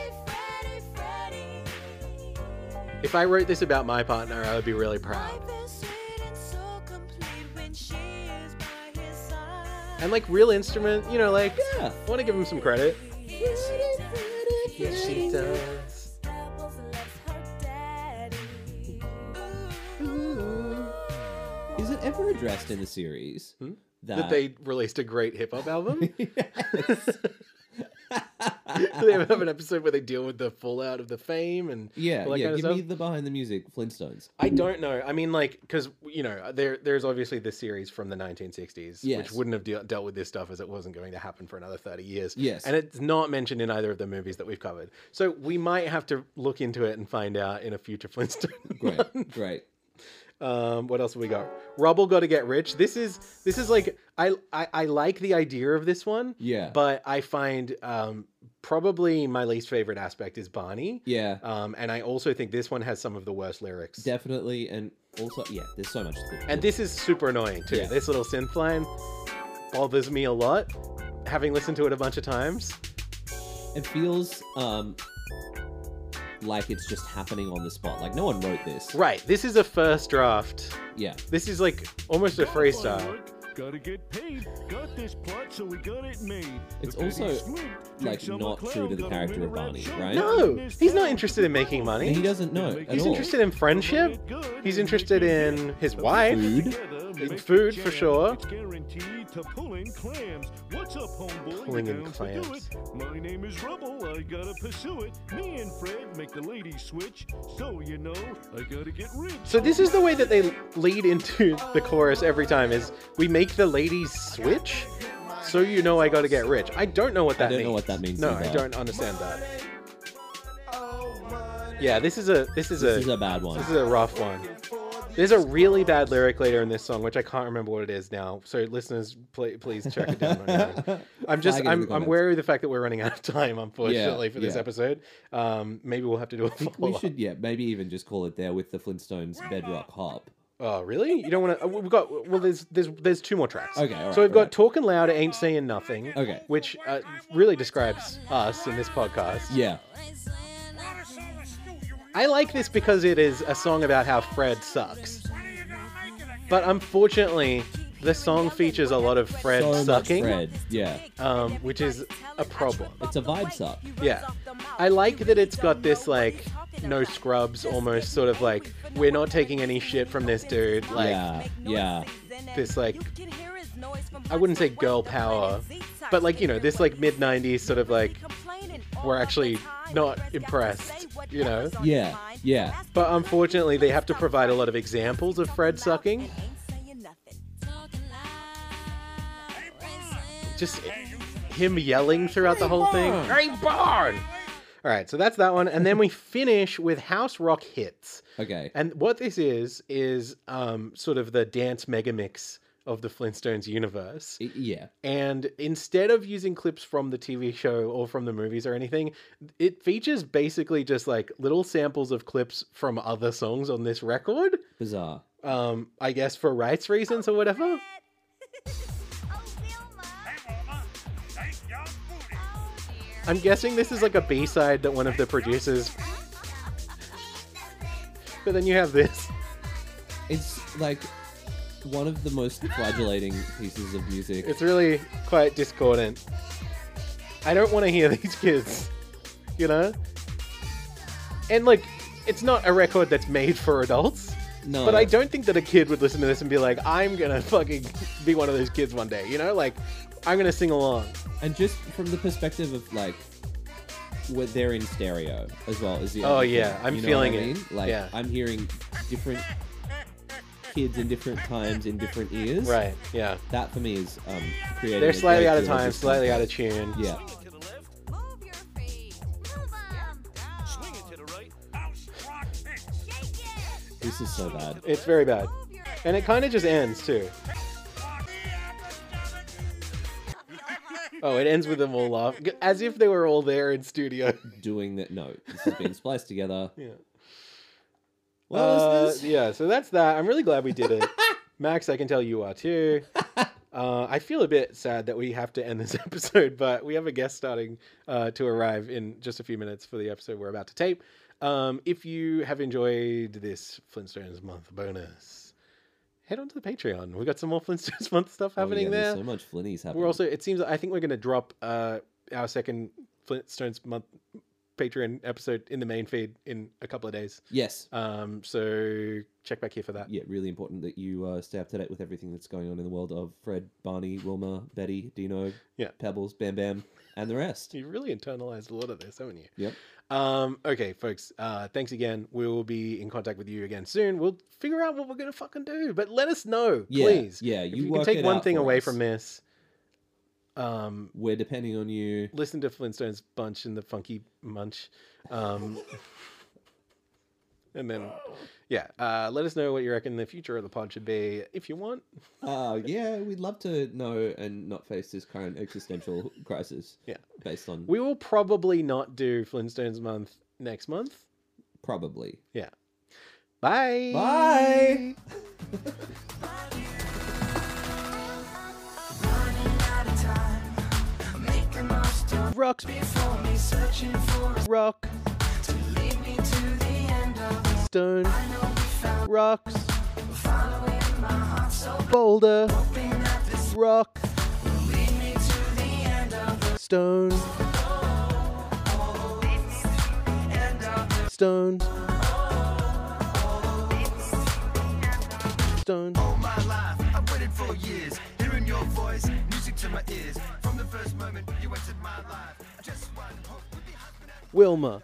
Speaker 3: If I wrote this about my partner, I would be really proud. And like real instrument, you know, like
Speaker 2: Yeah.
Speaker 3: I want to give him some credit. Yes, she does.
Speaker 2: Is it ever addressed in the series
Speaker 3: Hmm?
Speaker 2: that,
Speaker 3: That they released a great hip hop album.
Speaker 2: Yes.
Speaker 3: they have an episode where they deal with the fallout of the fame and
Speaker 2: yeah, yeah. Give me the behind the music Flintstones.
Speaker 3: I don't know. I mean, like, because you know, there there's obviously this series from the 1960s, which wouldn't have de- dealt with this stuff as it wasn't going to happen for another 30 years.
Speaker 2: Yes.
Speaker 3: and it's not mentioned in either of the movies that we've covered. So we might have to look into it and find out in a future Flintstone.
Speaker 2: Great,
Speaker 3: one.
Speaker 2: great.
Speaker 3: Um, what else have we got? Rubble got to get rich. This is this is like I, I I like the idea of this one,
Speaker 2: Yeah,
Speaker 3: but I find um probably my least favorite aspect is Barney.
Speaker 2: yeah,
Speaker 3: Um, and I also think this one has some of the worst lyrics.
Speaker 2: definitely. And also, yeah, there's so much. To,
Speaker 3: And this is super annoying too.
Speaker 2: Yeah.
Speaker 3: This little synth line bothers me a lot, having listened to it a bunch of times.
Speaker 2: it feels um like it's just happening on the spot. Like no one wrote this.
Speaker 3: Right, this is a first draft.
Speaker 2: Yeah,
Speaker 3: This is like almost a freestyle.
Speaker 8: Gotta get paid. Got this plot, so we got it made.
Speaker 2: It's
Speaker 8: The
Speaker 2: also,
Speaker 8: Swoop,
Speaker 2: like, not
Speaker 8: Summer
Speaker 2: true to the character of Barney, right?
Speaker 3: No, he's not interested in making
Speaker 2: and
Speaker 3: money.
Speaker 2: he doesn't know at
Speaker 3: He's
Speaker 2: all.
Speaker 3: interested in friendship. He's interested in his wife.
Speaker 2: Food.
Speaker 3: In food, for sure.
Speaker 8: It's guaranteed to pull in clams. What's up, homeboy?
Speaker 3: Pulling in
Speaker 8: down to do
Speaker 3: clams.
Speaker 8: My name is Rubble. I gotta pursue it. Me and Fred make the ladies switch. So you know, I gotta get rich.
Speaker 3: So this is the way that they lead into the chorus every time is we make the ladies switch. So you know I got to get rich. I don't know what that
Speaker 2: I
Speaker 3: that
Speaker 2: don't
Speaker 3: means.
Speaker 2: know what that means
Speaker 3: No, I don't understand that. Yeah, this is a this is
Speaker 2: This
Speaker 3: a
Speaker 2: is a bad one.
Speaker 3: this is a rough one. There's a really bad lyric later in this song, which I can't remember what it is now. So listeners, pl- please check it down. on. I'm just
Speaker 2: Flag it in the
Speaker 3: I'm I'm wary of the fact that we're running out of time, unfortunately, for this
Speaker 2: yeah.
Speaker 3: episode. Um, maybe we'll have to do a follow
Speaker 2: we should, yeah, maybe even just call it there with the Flintstones bedrock hop.
Speaker 3: Oh, really? You don't want to? We've got well. There's there's there's two more tracks.
Speaker 2: Okay, all
Speaker 3: so we've got
Speaker 2: right.
Speaker 3: "Talking Loud, Ain't Saying Nothing."
Speaker 2: Okay.
Speaker 3: Which uh, really describes us in this podcast.
Speaker 2: Yeah.
Speaker 3: I like this because it is a song about how Fred sucks. But unfortunately, the song features a lot of Fred
Speaker 2: so
Speaker 3: sucking,
Speaker 2: Fred. Yeah.
Speaker 3: Um, which is a problem.
Speaker 2: It's a vibe suck.
Speaker 3: Yeah. I like that it's got this like no scrubs almost sort of like we're not taking any shit from this dude like
Speaker 2: yeah. Yeah.
Speaker 3: this like I wouldn't say girl power, but like you know this like mid '90s sort of like we're actually not impressed, you know.
Speaker 2: Yeah. Yeah.
Speaker 3: But unfortunately, they have to provide a lot of examples of Fred sucking. Just him yelling throughout the whole thing. Hey, Barn! All right, so that's that one, and then we finish with House Rock Hits.
Speaker 2: Okay.
Speaker 3: And what this is is um, sort of the dance mega mix of the Flintstones universe.
Speaker 2: Yeah.
Speaker 3: And instead of using clips from the TV show or from the movies or anything, it features basically just like little samples of clips from other songs on this record.
Speaker 2: Bizarre.
Speaker 3: Um, I guess for rights reasons or whatever. I'm guessing this is like a B-side that one of the producers. But then you have this.
Speaker 2: It's like one of the most flagellating pieces of music.
Speaker 3: It's really quite discordant. I don't want to hear these kids, you know? And like, it's not a record that's made for adults.
Speaker 2: No.
Speaker 3: But I don't think that a kid would listen to this and be like, I'm gonna fucking be one of those kids one day, you know? Like, I'm gonna sing along.
Speaker 2: And just from the perspective of like, what they're in stereo as well as the.
Speaker 3: Oh, yeah,
Speaker 2: thing,
Speaker 3: I'm
Speaker 2: you know
Speaker 3: feeling
Speaker 2: what I
Speaker 3: it.
Speaker 2: Like
Speaker 3: Yeah.
Speaker 2: I'm hearing different kids in different times in different ears.
Speaker 3: Right, yeah.
Speaker 2: That for me is um creating.
Speaker 3: They're slightly out of time, slightly out of tune.
Speaker 2: Yeah. This is so bad.
Speaker 3: It's very bad. And it kind of just ends, too. Oh, it ends with them all laughing. As if they were all there in studio.
Speaker 2: Doing that. No, this has been spliced together.
Speaker 3: Yeah.
Speaker 2: Well,
Speaker 3: Uh,
Speaker 2: listeners,
Speaker 3: yeah, so that's that. I'm really glad we did it. Max, I can tell you are too. Uh, I feel a bit sad that we have to end this episode, but we have a guest starting uh, to arrive in just a few minutes for the episode we're about to tape. Um, if you have enjoyed this Flintstones month bonus, head on to the Patreon. We've got some more Flintstones month stuff
Speaker 2: oh,
Speaker 3: happening
Speaker 2: yeah,
Speaker 3: there.
Speaker 2: So much flinnies happening.
Speaker 3: We're also. It seems. I think we're going to drop uh, our second Flintstones month Patreon episode in the main feed in a couple of days.
Speaker 2: Yes.
Speaker 3: Um. So check back here for that.
Speaker 2: yeah, really important that you uh, stay up to date with everything that's going on in the world of Fred, Barney, Wilma, Betty, Dino,
Speaker 3: Yeah.
Speaker 2: Pebbles, Bam Bam, and the rest.
Speaker 3: You've really internalized a lot of this, haven't you?
Speaker 2: Yep.
Speaker 3: Um. Okay, folks. Uh. Thanks again. We will be in contact with you again soon. We'll figure out what we're going to fucking do. But let us know,
Speaker 2: Yeah,
Speaker 3: please.
Speaker 2: yeah,
Speaker 3: If
Speaker 2: you
Speaker 3: you can take one thing away
Speaker 2: us.
Speaker 3: from this. Um.
Speaker 2: We're depending on you.
Speaker 3: listen to Flintstones Bunch and the Funky Munch. Um, and then, yeah, uh, let us know what you reckon the future of the pod should be if you want.
Speaker 2: Uh, yeah, we'd love to know and not face this current existential crisis.
Speaker 3: Yeah.
Speaker 2: Based on
Speaker 3: We will probably not do Flintstones month next month.
Speaker 2: probably.
Speaker 3: Yeah. Bye.
Speaker 2: Bye.
Speaker 3: Rock. Stone. Rocks. Boulder. Rock. Stone. Stone. Stone.
Speaker 9: my life. I've waited for years, hearing your voice, music to my ears.
Speaker 3: Wilma.